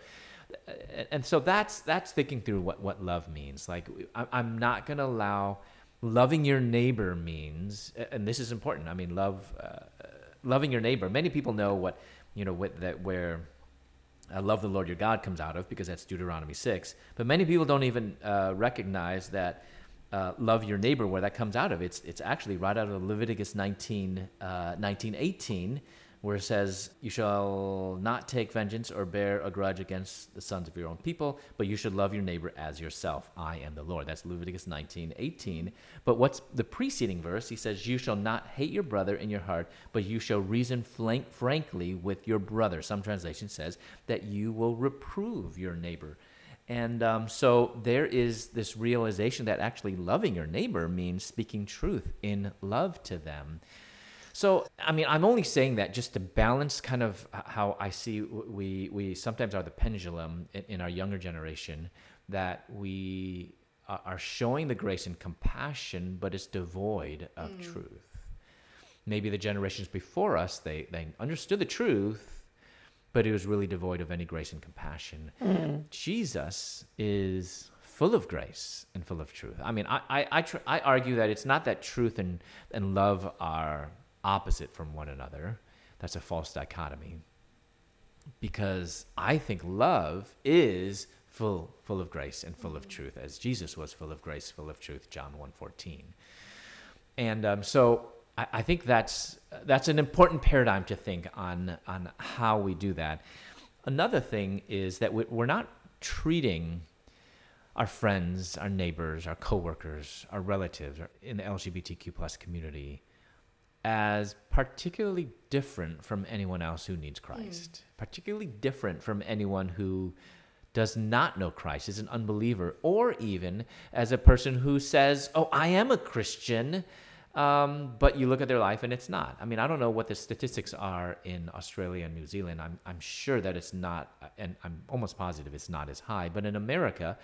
and so that's that's thinking through what what love means. Like I- I'm not going to allow loving your neighbor means, and this is important. I mean, love. Uh, loving your neighbor. Many people know what you know what that where uh, love the Lord your God comes out of because that's Deuteronomy six. But many people don't even uh, recognize that uh, love your neighbor where that comes out of. It's it's actually right out of Leviticus 19, uh, 19 18, where it says, "You shall not take vengeance or bear a grudge against the sons of your own people, but you should love your neighbor as yourself. I am the Lord." That's Leviticus 19, 18. But what's the preceding verse? He says, "You shall not hate your brother in your heart, but you shall reason flank, frankly with your brother." Some translation says that you will reprove your neighbor. And um, so there is this realization that actually loving your neighbor means speaking truth in love to them. So, I mean, I'm only saying that just to balance kind of how I see we, we sometimes are the pendulum in, in our younger generation that we are showing the grace and compassion, but it's devoid of mm. truth. Maybe the generations before us, they, they understood the truth, but it was really devoid of any grace and compassion. Mm. Jesus is full of grace and full of truth. I mean, I I I, tr- I argue that it's not that truth and and love are opposite from one another. That's a false dichotomy. Because I think love is full full of grace and full of truth, as Jesus was full of grace, full of truth. John 1.14. And um, so I, I think that's that's an important paradigm to think on on how we do that. Another thing is that we- we're not treating our friends, our neighbors, our coworkers, our relatives in the LGBTQ plus community as particularly different from anyone else who needs Christ, particularly different from anyone who does not know Christ, is an unbeliever, or even as a person who says, Oh, I am a Christian, um, but you look at their life and it's not. I mean, I don't know what the statistics are in Australia and New Zealand. I'm, I'm sure that it's not, and I'm almost positive it's not as high, but in America,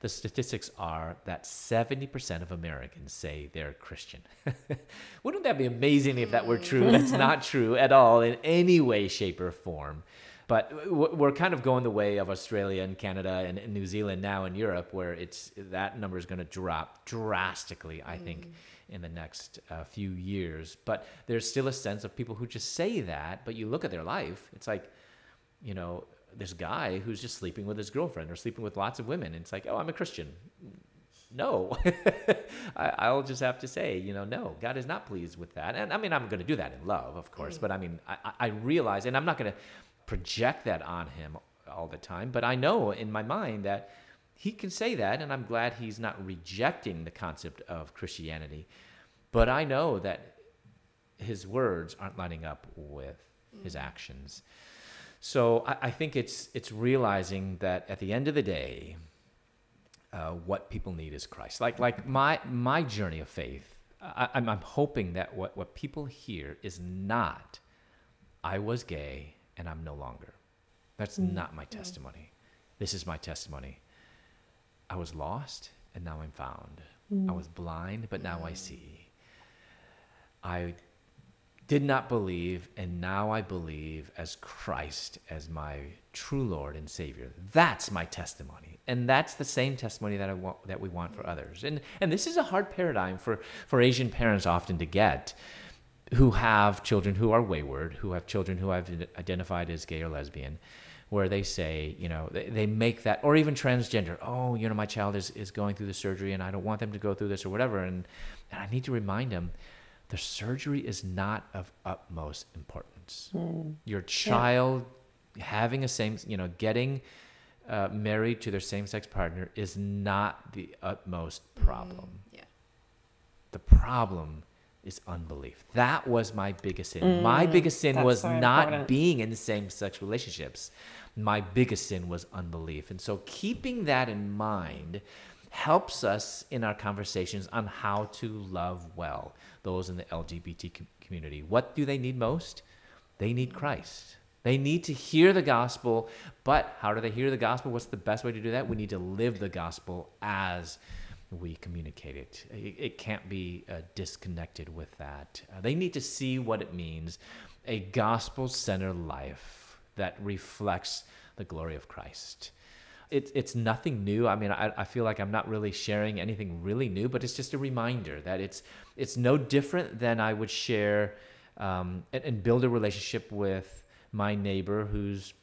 the statistics are that 70% of Americans say they're Christian. (laughs) Wouldn't that be amazing if that were true? That's not (laughs) true at all in any way, shape, or form. But we're kind of going the way of Australia and Canada and, New Zealand now in Europe, where it's that number is going to drop drastically, I think, in the next uh, few years. But there's still a sense of people who just say that, but you look at their life, it's like, you know, this guy who's just sleeping with his girlfriend or sleeping with lots of women. And it's like, oh, I'm a Christian. No, (laughs) I, I'll just have to say, you know, no, God is not pleased with that. And I mean, I'm going to do that in love, of course, but I mean, I, I I realize, and I'm not going to project that on him all the time, but I know in my mind that he can say that, and I'm glad he's not rejecting the concept of Christianity. But I know that his words aren't lining up with his mm. actions. So I, I think it's it's realizing that at the end of the day, uh, what people need is Christ. Like like my my journey of faith, I, I'm I'm hoping that what what people hear is not, I was gay and I'm no longer. That's mm. not my mm. testimony. This is my testimony. I was lost and now I'm found. I mm. was blind but now I see. I did not believe, and now I believe as Christ as my true Lord and Savior. That's my testimony, and that's the same testimony that I want that we want for others. And and this is a hard paradigm for for Asian parents often to get, who have children who are wayward, who have children who I've identified as gay or lesbian. Where they say, you know, they, they make that, or even transgender. Oh, you know, my child is, is going through the surgery, and I don't want them to go through this or whatever. And and I need to remind them, the surgery is not of utmost importance. Hmm. Your child having a same, you know, getting uh, married to their same-sex partner is not the utmost hmm. problem. Yeah. The problem is unbelief. That was my biggest sin. my hmm. biggest sin that's was so not important. being in same-sex relationships. My biggest sin was unbelief. And so keeping that in mind helps us in our conversations on how to love well those in the LGBT com- community. What do they need most? They need Christ. They need to hear the gospel, but how do they hear the gospel? What's the best way to do that? We need to live the gospel as we communicate it. It, it can't be uh, disconnected with that. Uh, they need to see what it means a gospel centered life that reflects the glory of Christ. It's, it's nothing new. I mean, I, I feel like I'm not really sharing anything really new, but it's just a reminder that it's, it's no different than I would share um, and, and build a relationship with my neighbor who's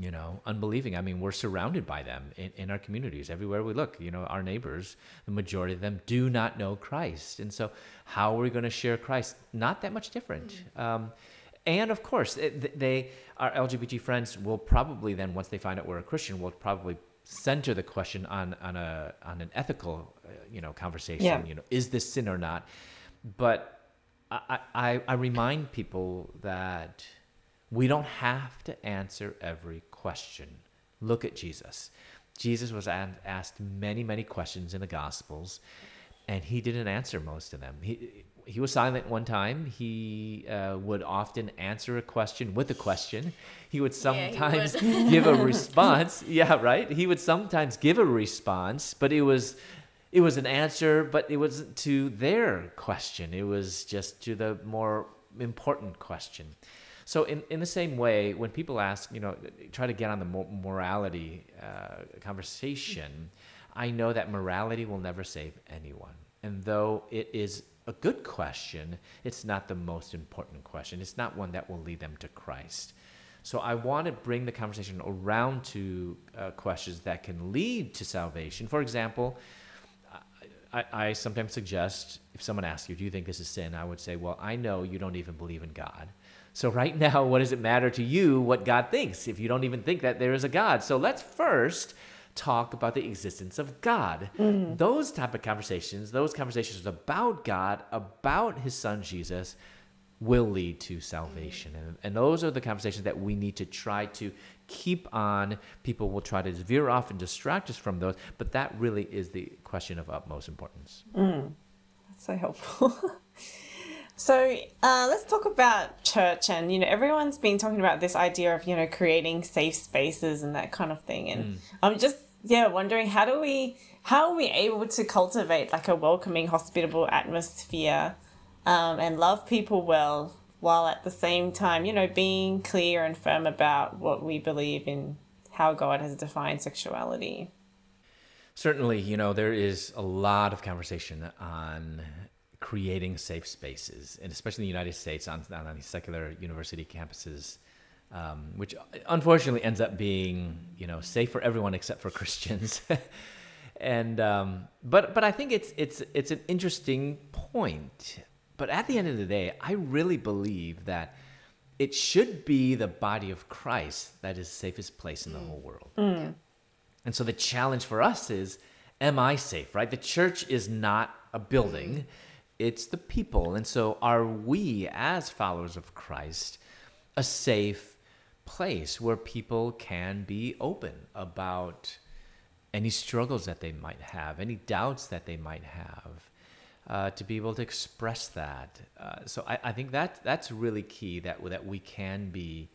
you know unbelieving. I mean we're surrounded by them in, in our communities everywhere we look. You know our neighbors the majority of them do not know christ. And so how are we going to share christ? Not that much different. Mm-hmm. um, and of course it, they our lgbt friends will probably then once they find out we're a christian will probably center the question on on a on an ethical uh, you know conversation yeah. you know is this sin or not but I, I i remind people that we don't have to answer every question. Look at Jesus. Jesus was asked many, many questions in the Gospels, and he didn't answer most of them. He, he was silent one time. He uh, would often answer a question with a question. He would sometimes yeah, he would. give a (laughs) response. Yeah, right. He would sometimes give a response, but it was it was an answer, but it wasn't to their question. It was just to the more important question. So in, in the same way, when people ask, you know, try to get on the morality uh, conversation, I know that morality will never save anyone. And though it is a good question, it's not the most important question. It's not one that will lead them to Christ. So I want to bring the conversation around to uh, questions that can lead to salvation. For example, I, I, sometimes suggest if someone asks you, Do you think this is sin? I would say, Well, I know you don't even believe in God. So, right (laughs) now, what does it matter to you what God thinks if you don't even think that there is a God? So, let's first talk about the existence of God. Mm-hmm. Those type of conversations, those conversations about God, about his son Jesus, will lead to salvation. And, and those are the conversations that we need to try to keep on. People will try to veer off and distract us from those, but that really is the question of utmost importance. Mm. That's so helpful. (laughs) So uh, let's talk about church, and you know, everyone's been talking about this idea of you know creating safe spaces and that kind of thing, and mm. I'm just yeah wondering how do we how are we able to cultivate like a welcoming, hospitable atmosphere, um, and love people well while at the same time you know being clear and firm about what we believe in how God has defined sexuality. Certainly, you know, there is a lot of conversation on creating safe spaces, and especially in the United States on, on these secular university campuses, um, which unfortunately ends up being you know safe for everyone except for (laughs) Christians. and um, but but I think it's it's it's an interesting point. But at the end of the day, I really believe that it should be the body of Christ that is the safest place in the whole world. Mm. And so the challenge for us is, am I safe? Right? The church is not a building it's the people. And so, are we, as followers of Christ, a safe place where people can be open about any struggles that they might have, any doubts that they might have, uh, to be able to express that? Uh, so, I, I, think that that's really key. That that we can be.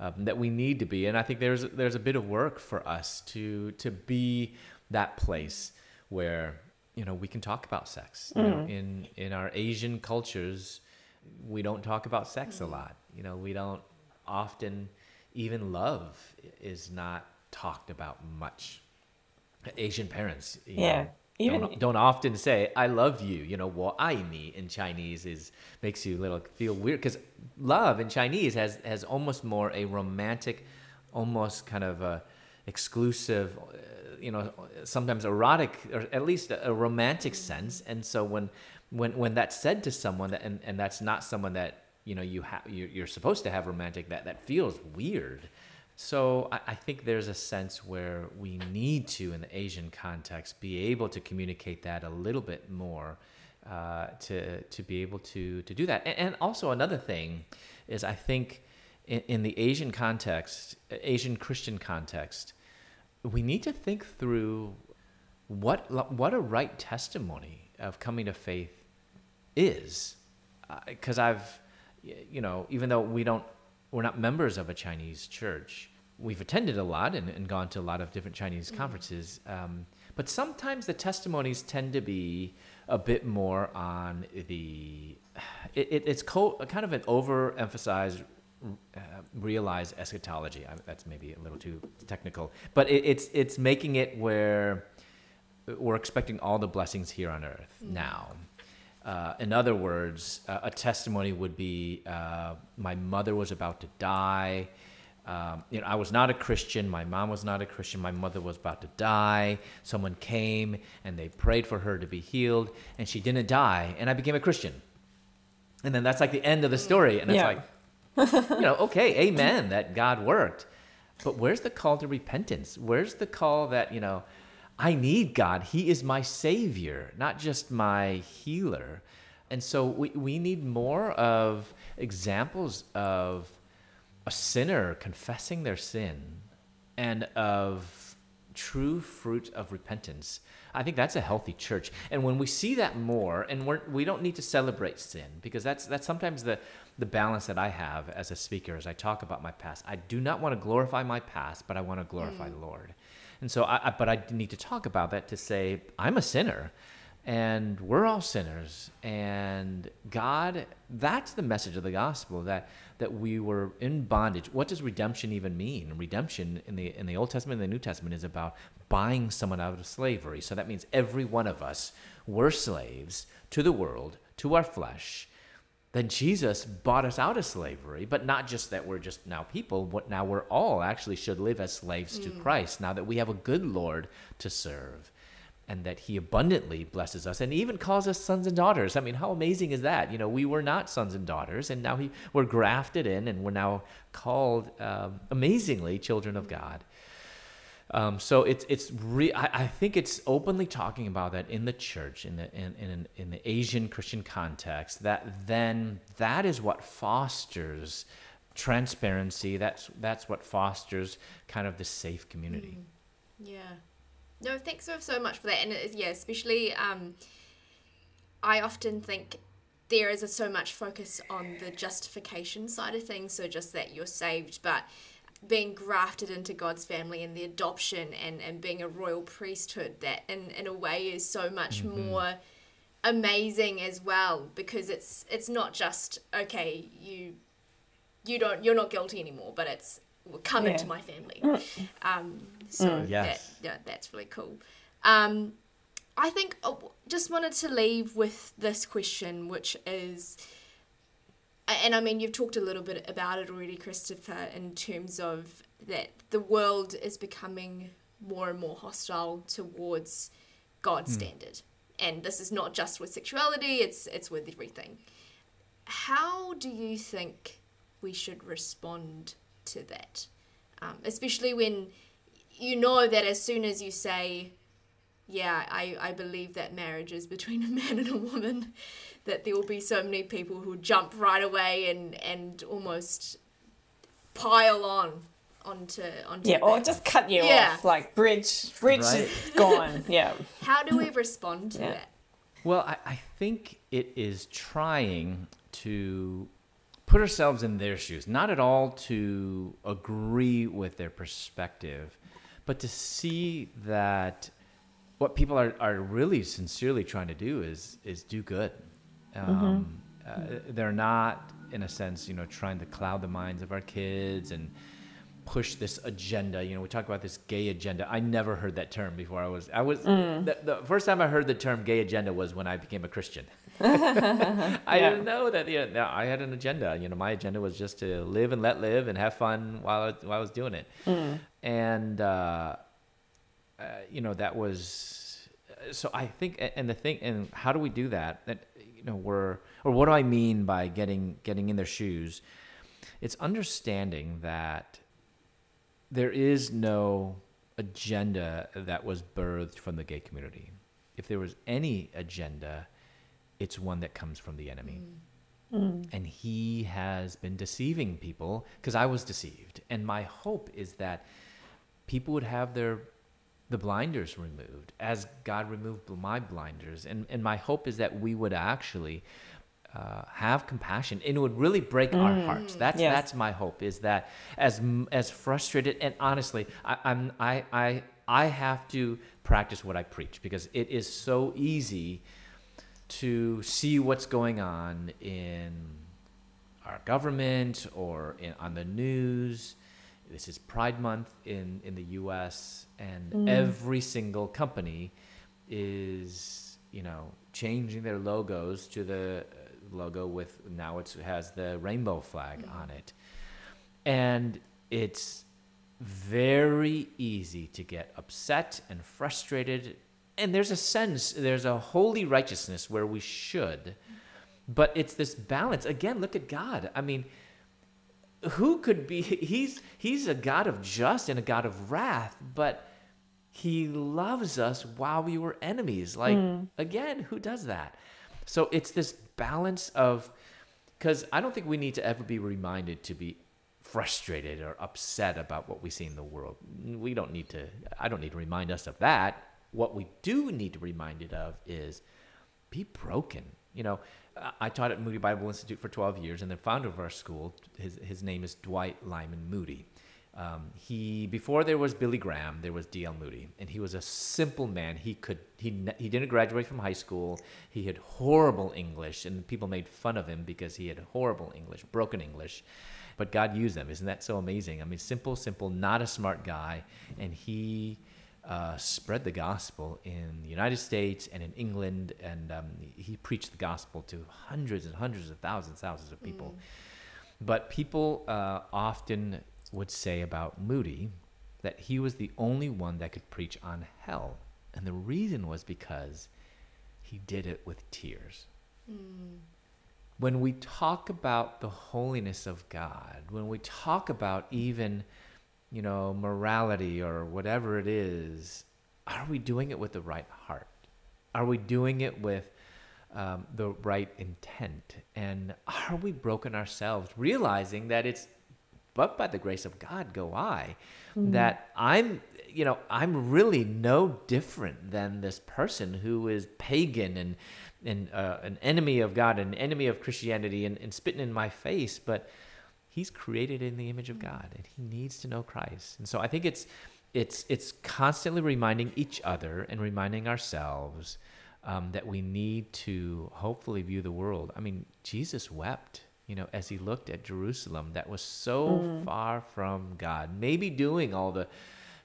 Um, that we need to be, and I think there's there's a bit of work for us to to be that place where you know we can talk about sex mm. you know, mm. in in our asian cultures we don't talk about sex a lot you know we don't often even love is not talked about much. Asian parents yeah know, even don't, don't, often say i love you. You know what i me in chinese is makes you little feel weird because love in chinese has has almost more a romantic almost kind of a exclusive you know sometimes erotic or at least a, a romantic sense. And so when when when that's said to someone that, and and that's not someone that you know you have you're supposed to have romantic that that feels weird. So I, I think there's a sense where we need to in the asian context be able to communicate that a little bit more uh, to to be able to to do that. And, and also another thing is i think in, in the asian context asian christian context we need to think through what what a right testimony of coming to faith is, because uh, I've, you know, even though we don't, we're not members of a Chinese church, we've attended a lot and, and gone to a lot of different Chinese mm. conferences. Um, but sometimes the testimonies tend to be a bit more on the, it, it, it's co- kind of an overemphasized uh, realized eschatology. I, that's maybe a little too technical, but it, it's it's making it where we're expecting all the blessings here on earth mm. now. Uh, in other words, uh, a testimony would be uh, my mother was about to die. Um, you know, I was not a Christian. My mom was not a Christian. My mother was about to die. Someone came and they prayed for her to be healed, and she didn't die, and I became a Christian. And then that's like the end of the story, and it's yeah. like, you know, okay, amen, that God worked. But where's the call to repentance? Where's the call that, you know, I need God. He is my savior, not just my healer. And so we, we need more of examples of a sinner confessing their sin and of true fruit of repentance. I think that's a healthy church. And when we see that more, and we're, we don't need to celebrate sin because that's, that's sometimes the, the balance that I have as a speaker as I talk about my past. I do not want to glorify my past, but I want to glorify mm. the Lord. And so, I, I, but I need to talk about that to say I'm a sinner and we're all sinners. And god that's the message of the gospel that that we were in bondage. What does redemption even mean? Redemption in the in the old testament and the new testament is about buying someone out of slavery. So that means every one of us were slaves to the world to our flesh then jesus bought us out of slavery but not just that we're just now people but now we're all actually should live as slaves mm. to christ now that we have a good lord to serve and that he abundantly blesses us and even calls us sons and daughters. I mean, how amazing is that? You know, we were not sons and daughters, and now he, we're grafted in and we're now called um, amazingly children of God. Um, so it's it's re- I, I, think it's openly talking about that in the church in the in, in in the Asian Christian context that then that is what fosters transparency that's that's what fosters kind of the safe community. Mm. Yeah. No, thanks so, so much for that. And yeah, especially um, I often think there is a, so much focus on the justification side of things, so just that you're saved, but being grafted into God's family and the adoption and, and being a royal priesthood that in, in a way is so much mm-hmm. more amazing as well because it's it's not just okay you you don't you're not guilty anymore but it's come yeah. into my family. Mm. Um, so mm. yes. that, yeah, that's really cool. Um, I think I oh, just wanted to leave with this question, which is, and I mean, you've talked a little bit about it already, Christopher, in terms of that the world is becoming more and more hostile towards God's mm. standard. And this is not just with sexuality, it's it's with everything. How do you think we should respond to that. Um, especially when you know that as soon as you say, yeah, I, I believe that marriage is between a (laughs) man and a woman, that there will be so many people who jump right away and, and almost pile on onto onto yeah or just cut you yeah. off like bridge bridge right. is (laughs) gone yeah how do we respond to yeah. that well I, I think it is trying to put ourselves in their shoes, not at all to agree with their perspective, but to see that what people are, are really sincerely trying to do is is do good. Um, mm-hmm. uh, they're not, in a sense, you know, trying to cloud the minds of our kids and push this agenda. You know, we talk about this gay agenda. I never heard that term before. I was I was mm. the, the, first time I heard the term gay agenda was when I became a Christian. (laughs) (laughs) I yeah. didn't know that you know, I had an agenda. You know, my agenda was just to live and let live and have fun while I, while I was doing it. Mm. And uh, uh, you know, that was so. I think, and the thing, and how do we do that? That you know, we're or what do I mean by getting getting in their shoes? It's understanding that there is no agenda that was birthed from the gay community. If there was any agenda, it's one that comes from the enemy. Mm. mm. And he has been deceiving people because I was deceived. And my hope is that people would have their the blinders removed, as God removed my blinders. And, and my hope is that we would actually uh, have compassion and it would really break our hearts. That's, Yes. that's my hope is that as, as frustrated, and honestly, I, I'm, I, I, I have to practice what I preach because it is so easy to see what's going on in our government or in, on the news. This is Pride Month in, in the US, and mm. every single company is, you know, changing their logos to the uh, logo with now it has the rainbow flag mm. on it. And it's very easy to get upset and frustrated. And there's a sense, there's a holy righteousness where we should. Mm. But it's this balance. Again, look at God. I mean, who could be (laughs) he's he's a God of just and a God of wrath, but he loves us while we were enemies. Like hmm. again, who does that? So it's this balance of because I don't think we need to ever be reminded to be frustrated or upset about what we see in the world. We don't need to I don't need to remind us of that. What we do need to be reminded of is be broken. You know, I- taught at Moody Bible Institute for 12 years, and the founder of our school, his, his name is Dwight Lyman Moody. Um, he before there was Billy Graham, there was D.L. Moody, and he was a simple man. He could he he didn't graduate from high school. He had horrible English, and people made fun of him because he had horrible English, broken English. But God used them. Isn't that so amazing? I mean, simple, simple, not a smart guy, and he uh, spread the gospel in the United States and in England, and um, he preached the gospel to hundreds and hundreds of thousands, thousands of people. But people uh, often would say about Moody that he was the only one that could preach on hell, and the reason was because he did it with tears. When we talk about the holiness of God, when we talk about even you know, morality or whatever it is, are we doing it with the right heart? Are we doing it with um, the right intent? And are we broken ourselves, realizing that it's but by the grace of God go I, that I'm, you know, I'm really no different than this person who is pagan and and uh, an enemy of God, an enemy of Christianity, and, and spitting in my face, but he's created in the image of God and he needs to know Christ. And so I think it's it's it's constantly reminding each other and reminding ourselves um, that we need to hopefully view the world. I mean, Jesus wept, you know, as he looked at Jerusalem that was so far from God, maybe doing all the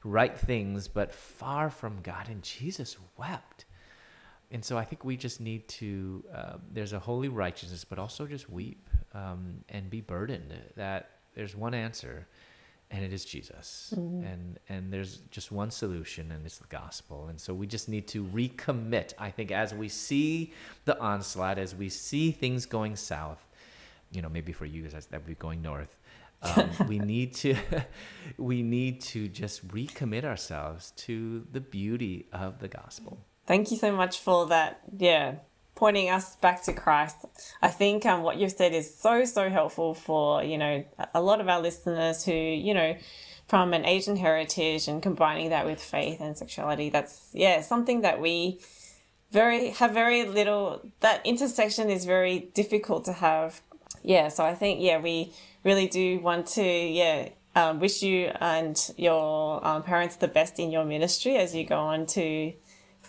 right things, but far from God. And Jesus wept. And so I think we just need to, uh, there's a holy righteousness, but also just weep um, and be burdened that there's one answer, and it is Jesus. And, and there's just one solution, and it's the gospel. And so we just need to recommit, I think, as we see the onslaught, as we see things going south, you know, maybe for you guys that would be going north. Um, (laughs) we need to, (laughs) we need to just recommit ourselves to the beauty of the gospel. Thank you so much for that. Yeah, pointing us back to Christ. I think um, what you've said is so so helpful for you know a lot of our listeners who you know from an Asian heritage and combining that with faith and sexuality. That's yeah something that we very have very little. That intersection is very difficult to have. Yeah, so I think yeah we really do want to yeah um, wish you and your um, parents the best in your ministry as you go on to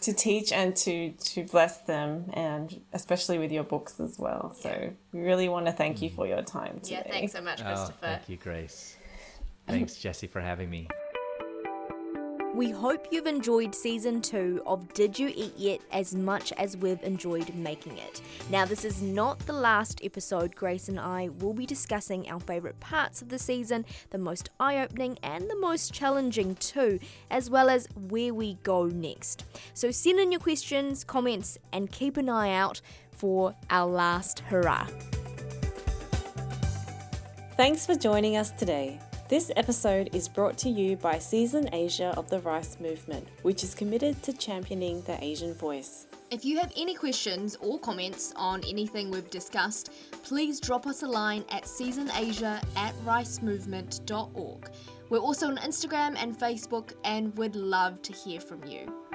to teach and to to bless them and especially with your books as well so we really want to thank you mm. for your time today Yeah, thanks so much, Oh, Christopher. thank you, Grace. (laughs) Thanks, Jesse, for having me. We hope you've enjoyed season two of Did You Eat Yet as much as we've enjoyed making it. Now, this is not the last episode. Grace and I will be discussing our favourite parts of the season, the most eye opening and the most challenging too, as well as where we go next. So, send in your questions, comments, and keep an eye out for our last hurrah. Thanks for joining us today. This episode is brought to you by Season Asia of the Rice Movement, which is committed to championing the Asian voice. If you have any questions or comments on anything we've discussed, please drop us a line at seasonasia at ricemovement.org. We're also on Instagram and Facebook, and we'd love to hear from you.